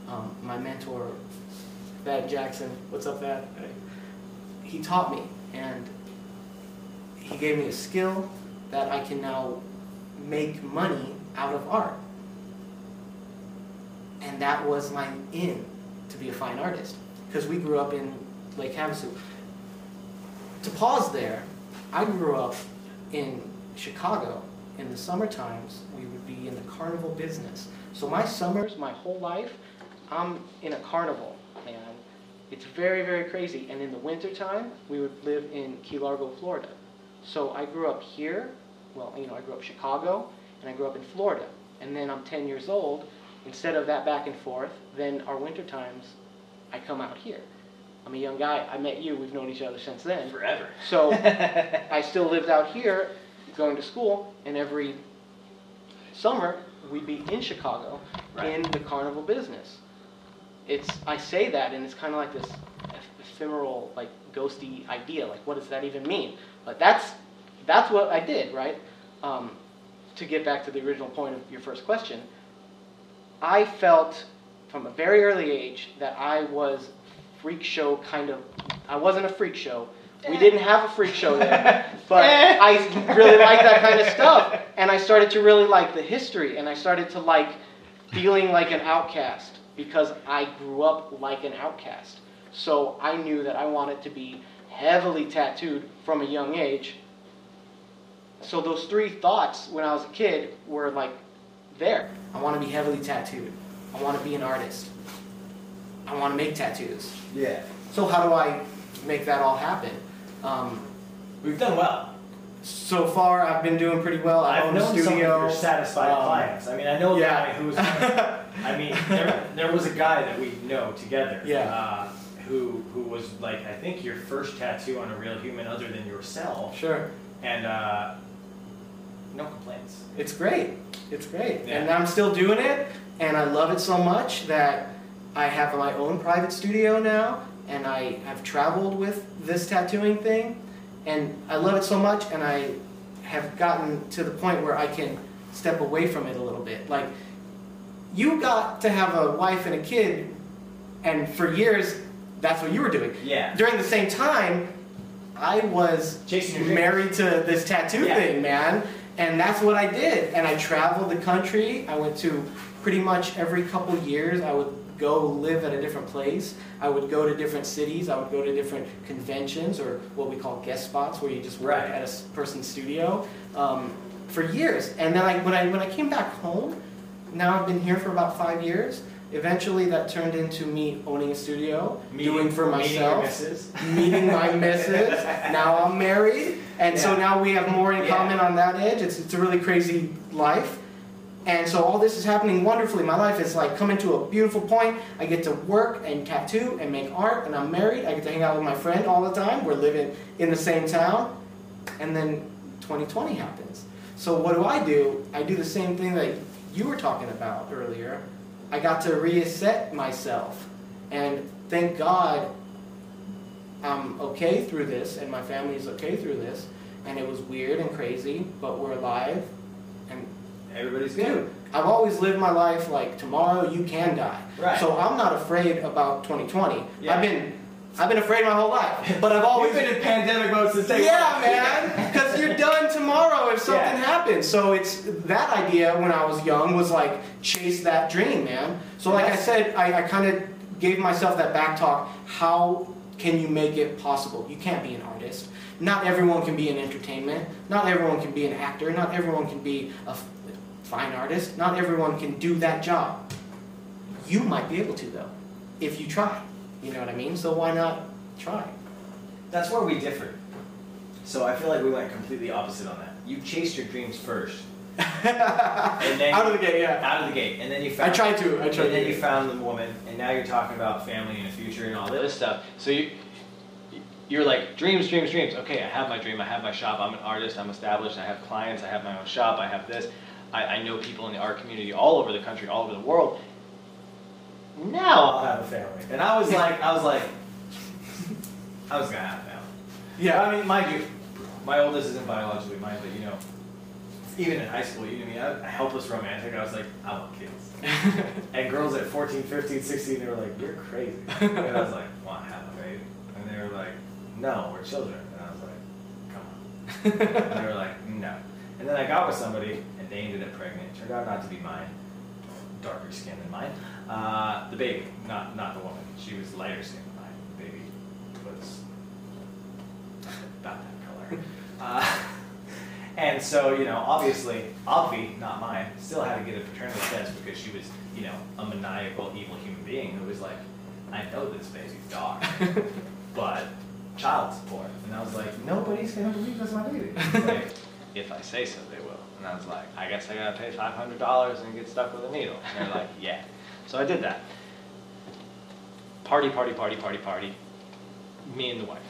Um, my mentor, Thad Jackson, what's up, Thad? He taught me, and he gave me a skill that I can now make money out of art. And that was my in to be a fine artist, because we grew up in Lake Havasu. To pause there, I grew up in Chicago. In the summer times, we would be in the carnival business. So my summers, my whole life, I'm in a carnival, man. It's very, very crazy. And in the winter time, we would live in Key Largo, Florida. So I grew up here. Well, you know, I grew up in Chicago, and I grew up in Florida. And then I'm 10 years old. Instead of that back and forth, then our winter times, I come out here. I'm a young guy. I met you. We've known each other since then. Forever. So I still lived out here going to school, and every summer we'd be in Chicago Right. in the carnival business. It's I say that, and it's kind of like this ephemeral, like ghosty idea. Like, what does that even mean? But that's that's what I did, right? Um, to get back to the original point of your first question, I felt from a very early age that I was freak show kind of. I wasn't a freak show. We didn't have a freak show there, but I really liked that kind of stuff, and I started to really like the history, and I started to like feeling like an outcast because I grew up like an outcast. So I knew that I wanted to be heavily tattooed from a young age. So those three thoughts when I was a kid were like there. I want to be heavily tattooed. I want to be an artist. I want to make tattoos. Yeah. So how do I make that all happen? Um, We've done well. so far, I've been doing pretty well. I I've own a known some of your satisfied um, clients. I mean, I know a yeah. guy who's. I mean, there, there was a guy that we know together. Yeah. Uh, who who was like I think your first tattoo on a real human other than yourself, Sure. and uh, no complaints. It's great. It's great. Yeah. And I'm still doing it, and I love it so much that I have my own private studio now, and I have traveled with this tattooing thing, and I love it so much, and I have gotten to the point where I can step away from it a little bit. Like, you got to have a wife and a kid, and for years, that's what you were doing. Yeah. During the same time, I was Chasing married to this tattoo Yeah. thing, man. And that's what I did. And I traveled the country. I went to pretty much every couple years. I would go live at a different place. I would go to different cities. I would go to different conventions or what we call guest spots, where you just work Right. at a person's studio um, for years. And then I, when I when I came back home, now I've been here for about five years. Eventually, that turned into me owning a studio, doing for myself missus. meeting my missus. Now I'm married, and so now we have more in Yeah. common on that edge. It's, it's a really crazy life. And so all this is happening wonderfully. My life is like coming to a beautiful point. I get to work and tattoo and make art, and I'm married. I get to hang out with my friend all the time. We're living in the same town. And then 2020 happens. So what do I do? I do the same thing that you were talking about earlier. I got to reset myself. And thank God I'm okay through this, and my family is okay through this. And it was weird and crazy, but we're alive. And Everybody's good. dude, I've always lived my life like tomorrow you can die. Right. So I'm not afraid about 2020. Yeah. I've been I've been afraid my whole life, but I've always We've been in pandemic mode since day yeah, one. man. Because you're done tomorrow if something Yeah. happens. So it's that idea when I was young was like chase that dream, man. So like I said, I, I kind of gave myself that back talk. How can you make it possible? You can't be an artist. Not everyone can be in entertainment. Not everyone can be an actor. Not everyone can be a fine artist. Not everyone can do that job. You might be able to though, if you try. You know what I mean? So why not try? That's where we differ. So I feel like we went completely opposite on that. You chased your dreams first, and then Out of the gate, yeah. out of the gate, and then you I found. tried to. I tried and then to. you found the woman, and now you're talking about family and the future and all this. this stuff. So you you're like dreams, dreams, dreams. Okay, I have my dream. I have my shop. I'm an artist. I'm established. I have clients. I have my own shop. I have this. I, I know people in the art community all over the country, all over the world. Now I'll have a family, and I was like, I was like, I was gonna have a family. Yeah. I mean, mind you, my oldest isn't biologically mine, but you know, even in high school, you know I me, I, a helpless romantic, I was like, I want kids. and girls at 14, 15, 16, they were like, you're crazy. And I was like, want to have a baby? And they were like, no, we're children. And I was like, come on. And they were like, no. And then I got with somebody, and they ended up pregnant. It turned out not to be mine, darker skin than mine. Uh, the baby, not not the woman. She was lighter skin than mine. The baby was about that color. Uh, and so, you know, obviously, Obvi, not mine, still had to get a paternity test because she was, you know, a maniacal, evil human being who was like, I know this baby's dog, but child support. And I was like, nobody's gonna believe that's my baby. Like, if I say so, they will. And I was like, I guess I gotta pay five hundred dollars and get stuck with a needle. And they're like, yeah. So I did that. Party, party, party, party, party. Me and the wife.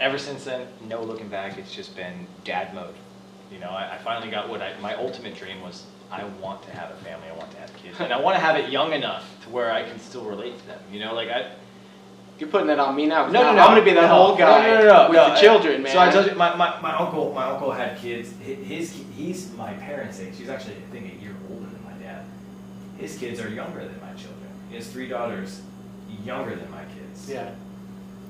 Ever since then, no looking back. It's just been dad mode. You know, I, I finally got what I, my ultimate dream was. I want to have a family. I want to have kids, and I want to have it young enough to where I can still relate to them. You know, like I, You're putting it on me now. No, no, no. I'm gonna be that no, whole guy no, no, no, no, with no. the children, man. So I told you, my, my, my uncle, my uncle had kids. Hi- His, he's my parents' age. He's actually, I think, a year older than my dad. His kids are younger than my children. He has three daughters, younger than my kids. Yeah.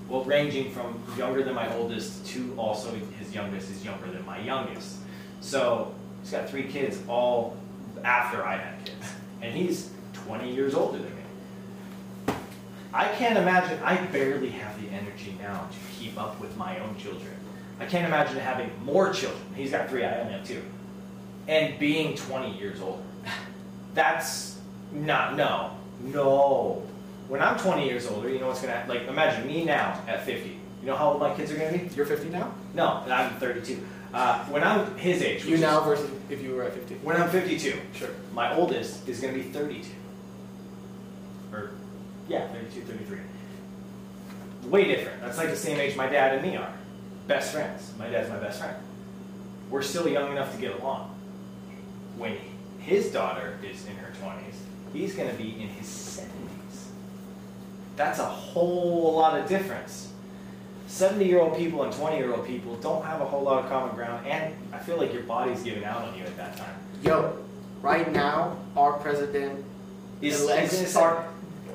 Well, ranging from younger than my oldest to also his youngest is younger than my youngest. So he's got three kids all after I had kids. And he's 20 years older than me. I can't imagine, I barely have the energy now to keep up with my own children. I can't imagine having more children. He's got three, I only have two. And being 20 years older. That's not, no, no. When I'm 20 years older, you know what's gonna, like, imagine me now at 50. You know how old my kids are gonna be? You're 50 now. No, I'm 32. Uh, when I'm his age, You which is- now versus if you were at 50. when I'm 52, Sure. my oldest is going to be 32. Or, yeah, 32, 33. Way different. That's like the same age my dad and me are. Best friends. My dad's my best friend. We're still young enough to get along. When his daughter is in her 20s, he's going to be in his 70s. That's a whole lot of difference. 70 year old people and 20 year old people don't have a whole lot of common ground, and I feel like your body's giving out on you at that time. Yo, right now, our president Is, is our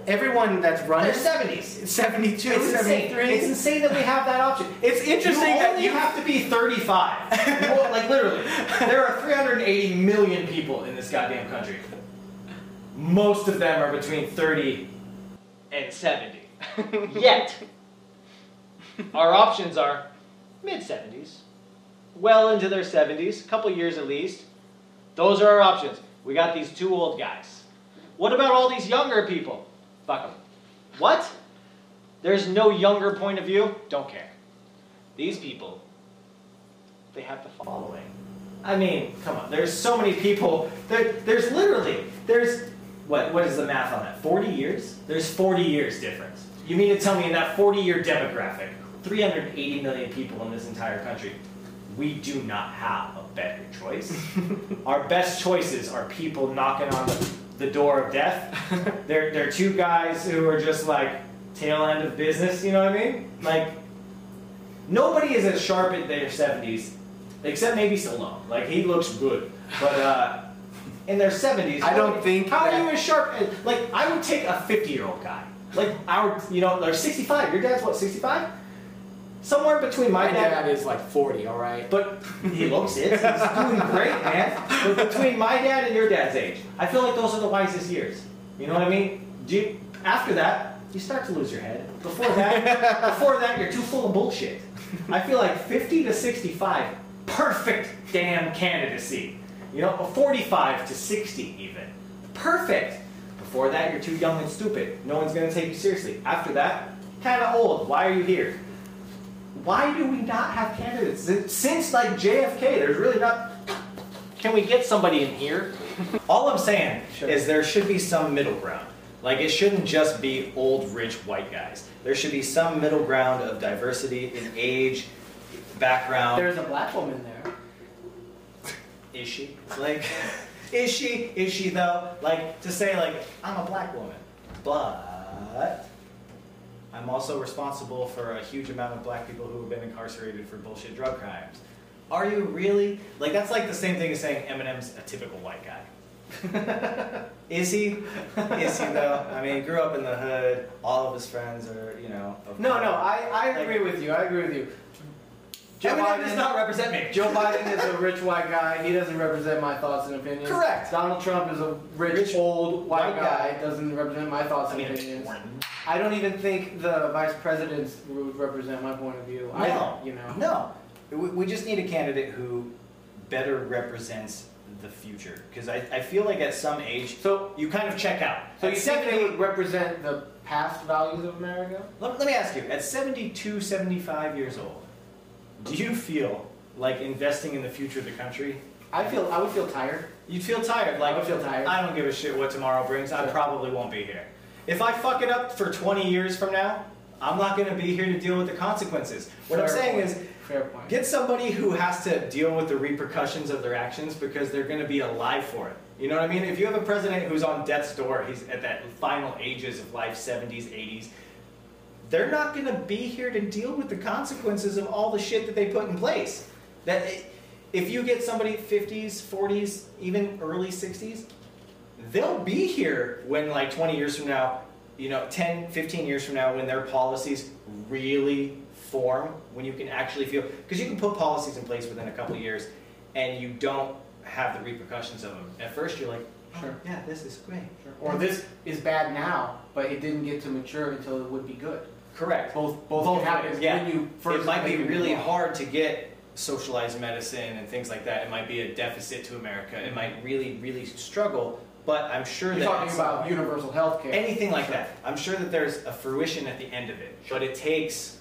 everyone that's running They're 70s. 72, It's insane. 73. It's insane that we have that option. It's interesting you that only you have to be 35. Well, like literally, there are 380 million people in this goddamn country. most of them are between 30 and 70. Yet, our options are mid 70s, well into their 70s, a couple years at least. Those are our options. We got these two old guys. What about all these younger people? Fuck them. What? There's no younger point of view? Don't care. These people, they have the following. I mean, come on. There's so many people. There, there's literally there's what what is the math on that? 40 years? There's 40 years difference. You mean to tell me in that 40 year demographic, 380 million people in this entire country, we do not have a better choice? Our best choices are people knocking on the, the door of death. they're they're two guys who are just like tail end of business. You know what I mean? Like nobody is as sharp in their 70s except maybe Stallone. Like he looks good, but uh, in their seventies, I don't think How that- are you as sharp? Like I would take a fifty-year-old guy, like our, you know, they're sixty-five. Your dad's what, sixty-five? Somewhere between my, My dad is like 40, all right? but he looks it. He's doing great, man. But between my dad and your dad's age, I feel like those are the wisest years. You know what I mean? Do you, after that, you start to lose your head. Before that, before that, you're too full of bullshit. I feel like 50 to 65, perfect damn candidacy. You know, 45 to 60 even, perfect. Before that, you're too young and stupid. No one's gonna take you seriously. After that, kind of old. Why are you here? Why do we not have candidates? Since- like JFK, there's really not. Can we get somebody in here? All I'm saying Sure. is there should be some middle ground. Like it shouldn't just be old, rich white guys. There should be some middle ground of diversity in age, background. There's a black woman there. is she? Like, is she? Is she though? Like to say like I'm a black woman, but I'm also responsible for a huge amount of black people who have been incarcerated for bullshit drug crimes. Are you really? Like that's like the same thing as saying Eminem's a typical white guy. Is he? Is he though? I mean, grew up in the hood. All of his friends are, you know. No, no, I, I agree with you. I agree with you. Joe Eminem does not represent me. Joe Biden is a rich white guy. He doesn't represent my thoughts and opinions. Correct. Donald Trump is a rich, Rich old white, white guy. guy. Doesn't represent my thoughts I and mean, opinions. I don't even think the vice presidents would represent my point of view. I No, don't, you know. no. We, we just need a candidate who better represents the future. Because I, I feel like at some age, So, you kind of check out. so At you think they would represent the past values of America? let, let me ask you, at 72, 75 years old, do you feel like investing in the future of the country? I feel I would feel tired. You'd feel tired. Like, I would feel tired. I don't give a shit what tomorrow brings. I probably won't be here. If I fuck it up for 20 years from now, I'm not going to be here to deal with the consequences. What I'm saying point. is, Fair point. Get somebody who has to deal with the repercussions of their actions because they're going to be alive for it. You know what I mean? If you have a president who's on death's door, he's at that final ages of life, 70s, 80s, they're not going to be here to deal with the consequences of all the shit that they put in place. That if you get somebody 50s, 40s, even early 60s, they'll be here when like 20 years from now, you know, 10, 15 years from now when their policies really form, when you can actually feel, because you can put policies in place within a couple of years and you don't have the repercussions of them. At first you're like, oh, Sure. yeah, this is great. Or this is bad now, but it didn't get to mature until it would be good. Correct. Both both, Both can happen yeah. when you first it might be make a new really law. hard to get socialized medicine and things like that. It might be a deficit to America. It might really, really struggle. But I'm sure You're that talking about universal health care. anything like that. I'm sure that there's a fruition at the end of it, but it takes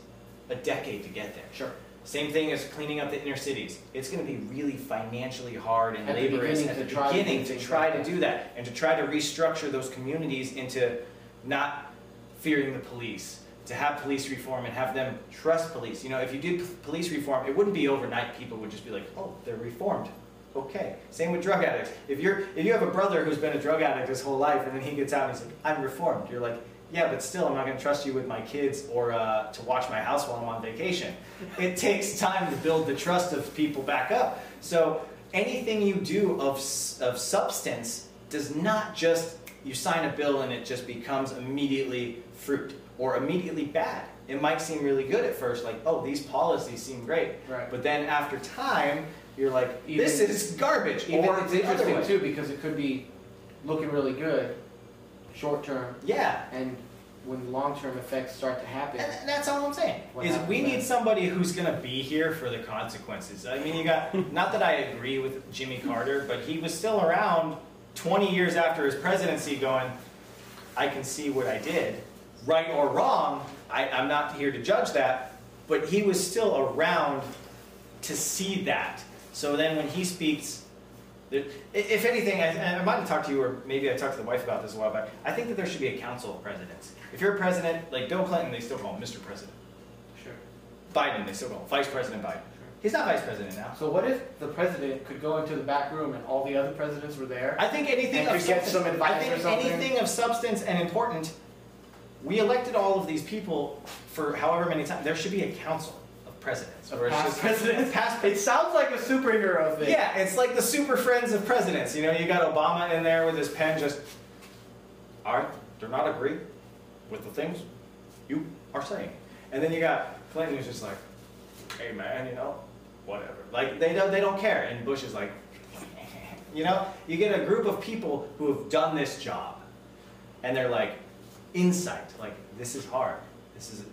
a decade to get there. Sure. Same thing as cleaning up the inner cities. It's going to be really financially hard and At the laborious beginning at to the try to beginning to things try like to that. do that and to try to restructure those communities into not fearing the police, to have police reform and have them trust police. You know, if you did p- police reform, it wouldn't be overnight. People would just be like, "Oh, they're reformed." Okay. Same with drug addicts. If you're if you have a brother who's been a drug addict his whole life and then he gets out and he's like, "I'm reformed," you're like, "Yeah, but still, I'm not going to trust you with my kids or uh, to watch my house while I'm on vacation." it takes time to build the trust of people back up. So anything you do of of substance does not just you sign a bill and it just becomes immediately fruit or immediately bad. It might seem really good at first, like, oh, these policies seem great. Right. But then after time, you're like, Even- this is garbage. Even or it's interesting too because it could be looking really good, short term, Yeah. and when long term effects start to happen, And that's all I'm saying. Is we then? need somebody who's gonna be here for the consequences. I mean, you got not that I agree with Jimmy Carter, but he was still around 20 years after his presidency, going, "I can see what I did, right or wrong. I, I'm not here to judge that, but he was still around to see that. So then when he speaks." If anything, I, and I might have talked to you, or maybe I talked to the wife about this a while back. I think that there should be a council of presidents. If you're a president, like Bill Clinton, they still call him Mr. President. sure. Biden, they still call him Vice President Biden. Sure. He's not Vice President now. So what if the president could go into the back room and all the other presidents were there? I think anything of get substance, some advice I think or something? anything of substance and important. We elected all of these people for however many times. There should be a council of presidents. It's past just- presidents? Past It sounds like a superhero thing. Yeah, it's like the super friends of presidents. You know, you got Obama in there with his pen just, all right, do not agree with the things you are saying. And then you got Clinton who's just like, hey man, you know, whatever. Like they don't, they don't care. And Bush is like, you know, you get a group of people who have done this job, and they're like, insight, like this is hard. This is,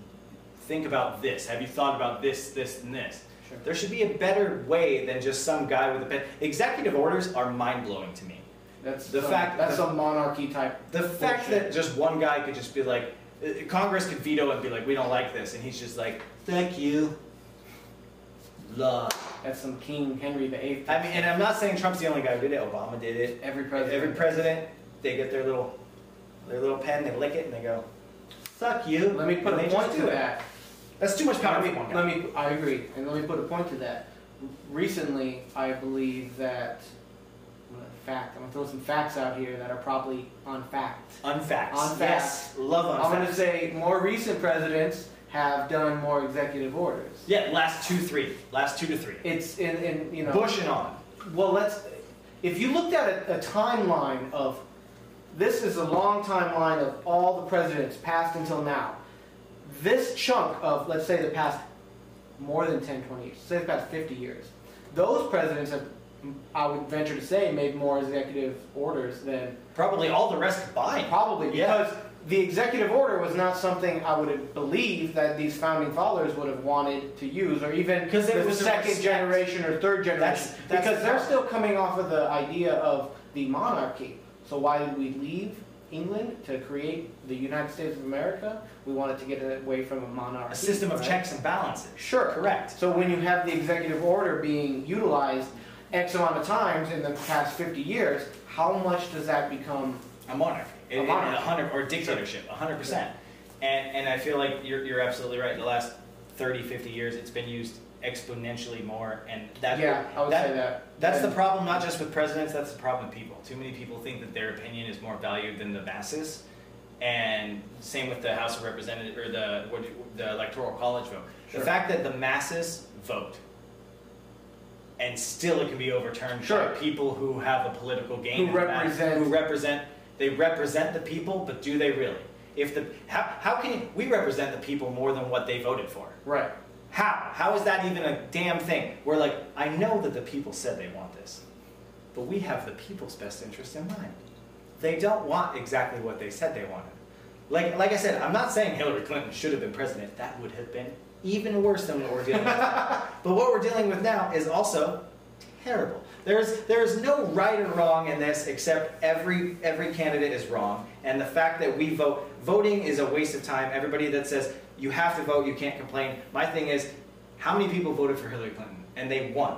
think about this. Have you thought about this, this, and this? Sure. There should be a better way than just some guy with a pen. Executive orders are mind blowing to me. That's The some, fact- that's the- some monarchy type. The fact that just one guy could just be like, uh, Congress could veto and be like, we don't like this, and he's just like, thank you. Love. That's some King Henry VIII. I mean, and I'm not saying Trump's the only guy who did it. Obama did it. every president. Every president, they get their little, their little pen, they lick it, and they go, "Fuck you." Let me put And a point to that. That's too much power Let me, let me, I agree, and let me put a point to that. Recently, I believe that, fact, I'm gonna throw some facts out here that are probably on fact. Unfacts. On Yes, love unfacts. I'm unfacts. gonna say more recent presidents have done more executive orders. Yeah, last two, three. Last two to three. It's in, in you know. Bush and on. Well, let's. If you looked at a, a timeline of, this is a long timeline of all the presidents past until now. This chunk of, let's say, the past more than 10, 20 years, say the past 50 years, those presidents have, I would venture to say, made more executive orders than Probably all the rest combined. Probably Yeah. because the executive order was not something I would believe that these founding fathers would have wanted to use, or even 'Cause it the was second generation or third generation, That's- that's because the they're still coming off of the idea of the monarchy. So why did we leave England to create the United States of America? We wanted to get away from a monarchy. A system of right? checks and balances. Sure. Correct. So when you have the executive order being utilized X amount of times in the past 50 years, how much does that become A monarchy. A monarchy. a hundred or dictatorship. A hundred percent. And and I feel like you're you're absolutely right. In the last 30, 50 years, it's been used exponentially more, and that yeah, I would that- say that. That's the problem, not just with presidents. That's the problem with people. Too many people think that their opinion is more valued than the masses, and same with the House of Representatives or the what, the Electoral College vote. Sure. The fact that the masses vote, and still it can be overturned Sure. by people who have a political gain. Who in the mass- represent- who represent. They represent the people, but do they really? If the how how can you, we represent the people more than what they voted for? Right. How? How is that even a damn thing? We're like, I know that the people said they want this, but we have the people's best interest in mind. They don't want exactly what they said they wanted. Like, like I said, I'm not saying Hillary Clinton should have been president. That would have been even worse than what we're dealing with. But what we're dealing with now is also terrible. There's there's no right or wrong in this except every every candidate is wrong, and the fact that we vote voting is a waste of time. Everybody that says you have to vote, you can't complain. My thing is, how many people voted for Hillary Clinton and they won,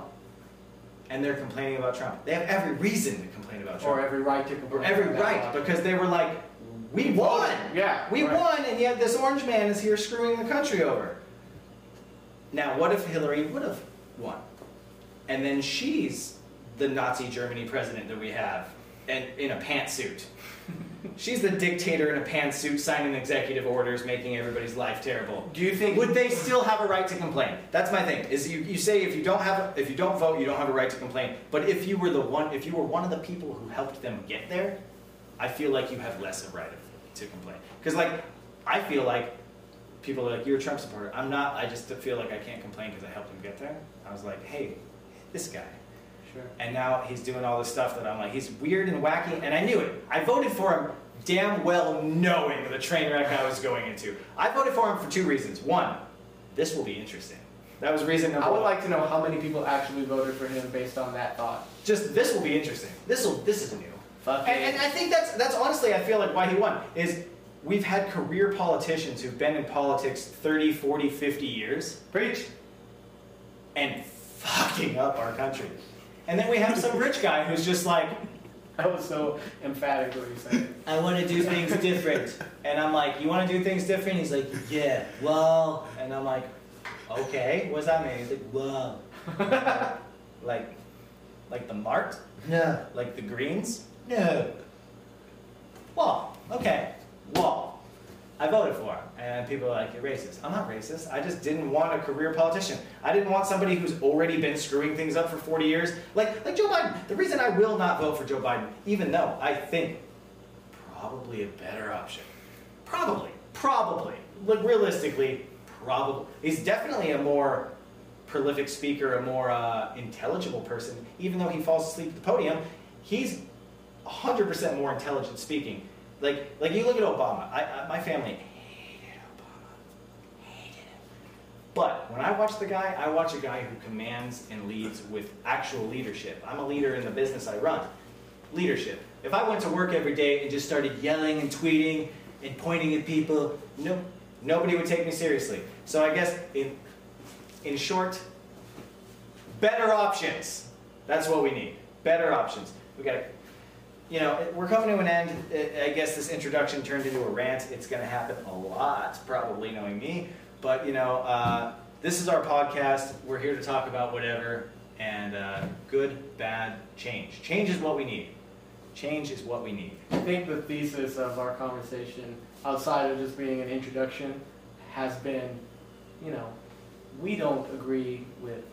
and they're complaining about Trump? They have every reason to complain about Trump, Or every right to complain. or every right, because they were like, we won. Yeah. We right. won, and yet this orange man is here screwing the country over. Now, what if Hillary would have won? And then she's the Nazi Germany president that we have, and in a pantsuit. She's the dictator in a pantsuit, signing executive orders, making everybody's life terrible. Do you think? Would they still have a right to complain? That's my thing. Is you, you say if you don't have if you don't vote, you don't have a right to complain. But if you were the one, if you were one of the people who helped them get there, I feel like you have less of a right to complain. Because like I feel like people are like you're a Trump supporter. I'm not. I just feel like I can't complain because I helped him get there. I was like, hey, this guy. Sure. And now he's doing all this stuff that I'm like, he's weird and wacky, and I knew it. I voted for him damn well knowing the train wreck I was going into. I voted for him for two reasons. One, this will be interesting. That was reason number I would one. like to know how many people actually voted for him based on that thought. Just this will be interesting. This will this is new. Fuck And, and I think that's that's honestly I feel like why he won is we've had career politicians who've been in politics 30, 40, 50 years Preach. and fucking up our country. And then we have some rich guy who's just like, That was so emphatic what he said. I want to do things different. And I'm like, you want to do things different? He's like, yeah, well. And I'm like, okay, what does that mean? He's like, well. like, like the Mart? No. Like the Greens? No. Well, okay, well. I voted for him. And people are like, you're racist. I'm not racist. I just didn't want a career politician. I didn't want somebody who's already been screwing things up for 40 years. Like, like Joe Biden. The reason I will not vote for Joe Biden, even though I think probably a better option. Probably. Probably. Like realistically, probably. He's definitely a more prolific speaker, a more uh, intelligible person. Even though he falls asleep at the podium, he's 100% more intelligent speaking. Like, like you look at Obama. I, I, my family hated Obama. Hated him. But when I watch the guy, I watch a guy who commands and leads with actual leadership. I'm a leader in the business I run. Leadership. If I went to work every day and just started yelling and tweeting and pointing at people, no, nobody would take me seriously. So I guess in, in short, better options. That's what we need. Better options. We got to, you know, we're coming to an end. I guess this introduction turned into a rant. It's going to happen a lot, probably knowing me. But, you know, uh, this is our podcast. We're here to talk about whatever. And uh, good, bad, change. Change is what we need. Change is what we need. I think the thesis of our conversation, outside of just being an introduction, has been, you know, we don't agree with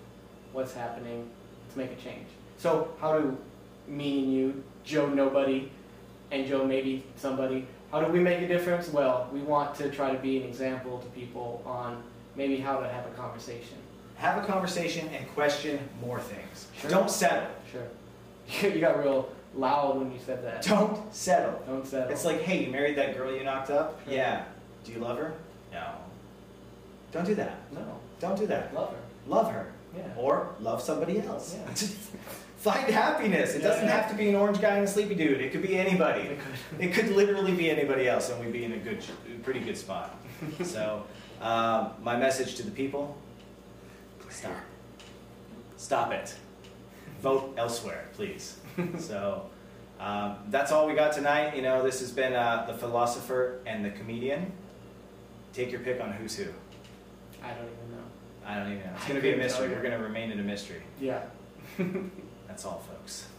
what's happening. Let's make a change. So how do me and you, Joe Nobody, and Joe maybe somebody, how do we make a difference? Well, we want to try to be an example to people on maybe how to have a conversation. Have a conversation and question more things. Sure. Don't settle. Sure. you got real loud when you said that. Don't settle. Don't settle. It's like, hey, you married that girl you knocked up? Sure. Yeah. Do you love her? No. Don't do that. no, Don't do that. love her. Love her. Yeah. Or love somebody else. Yeah. Find happiness. It doesn't have to be an orange guy and a sleepy dude. It could be anybody. It could. It could literally be anybody else, and we'd be in a good, pretty good spot. so, um, my message to the people: stop, stop it, vote elsewhere, please. so, um, that's all we got tonight. You know, this has been uh, the philosopher and the comedian. Take your pick on who's who. I don't even know. I don't even know. It's going to be a mystery. We're going to remain in a mystery. Yeah. That's all, folks.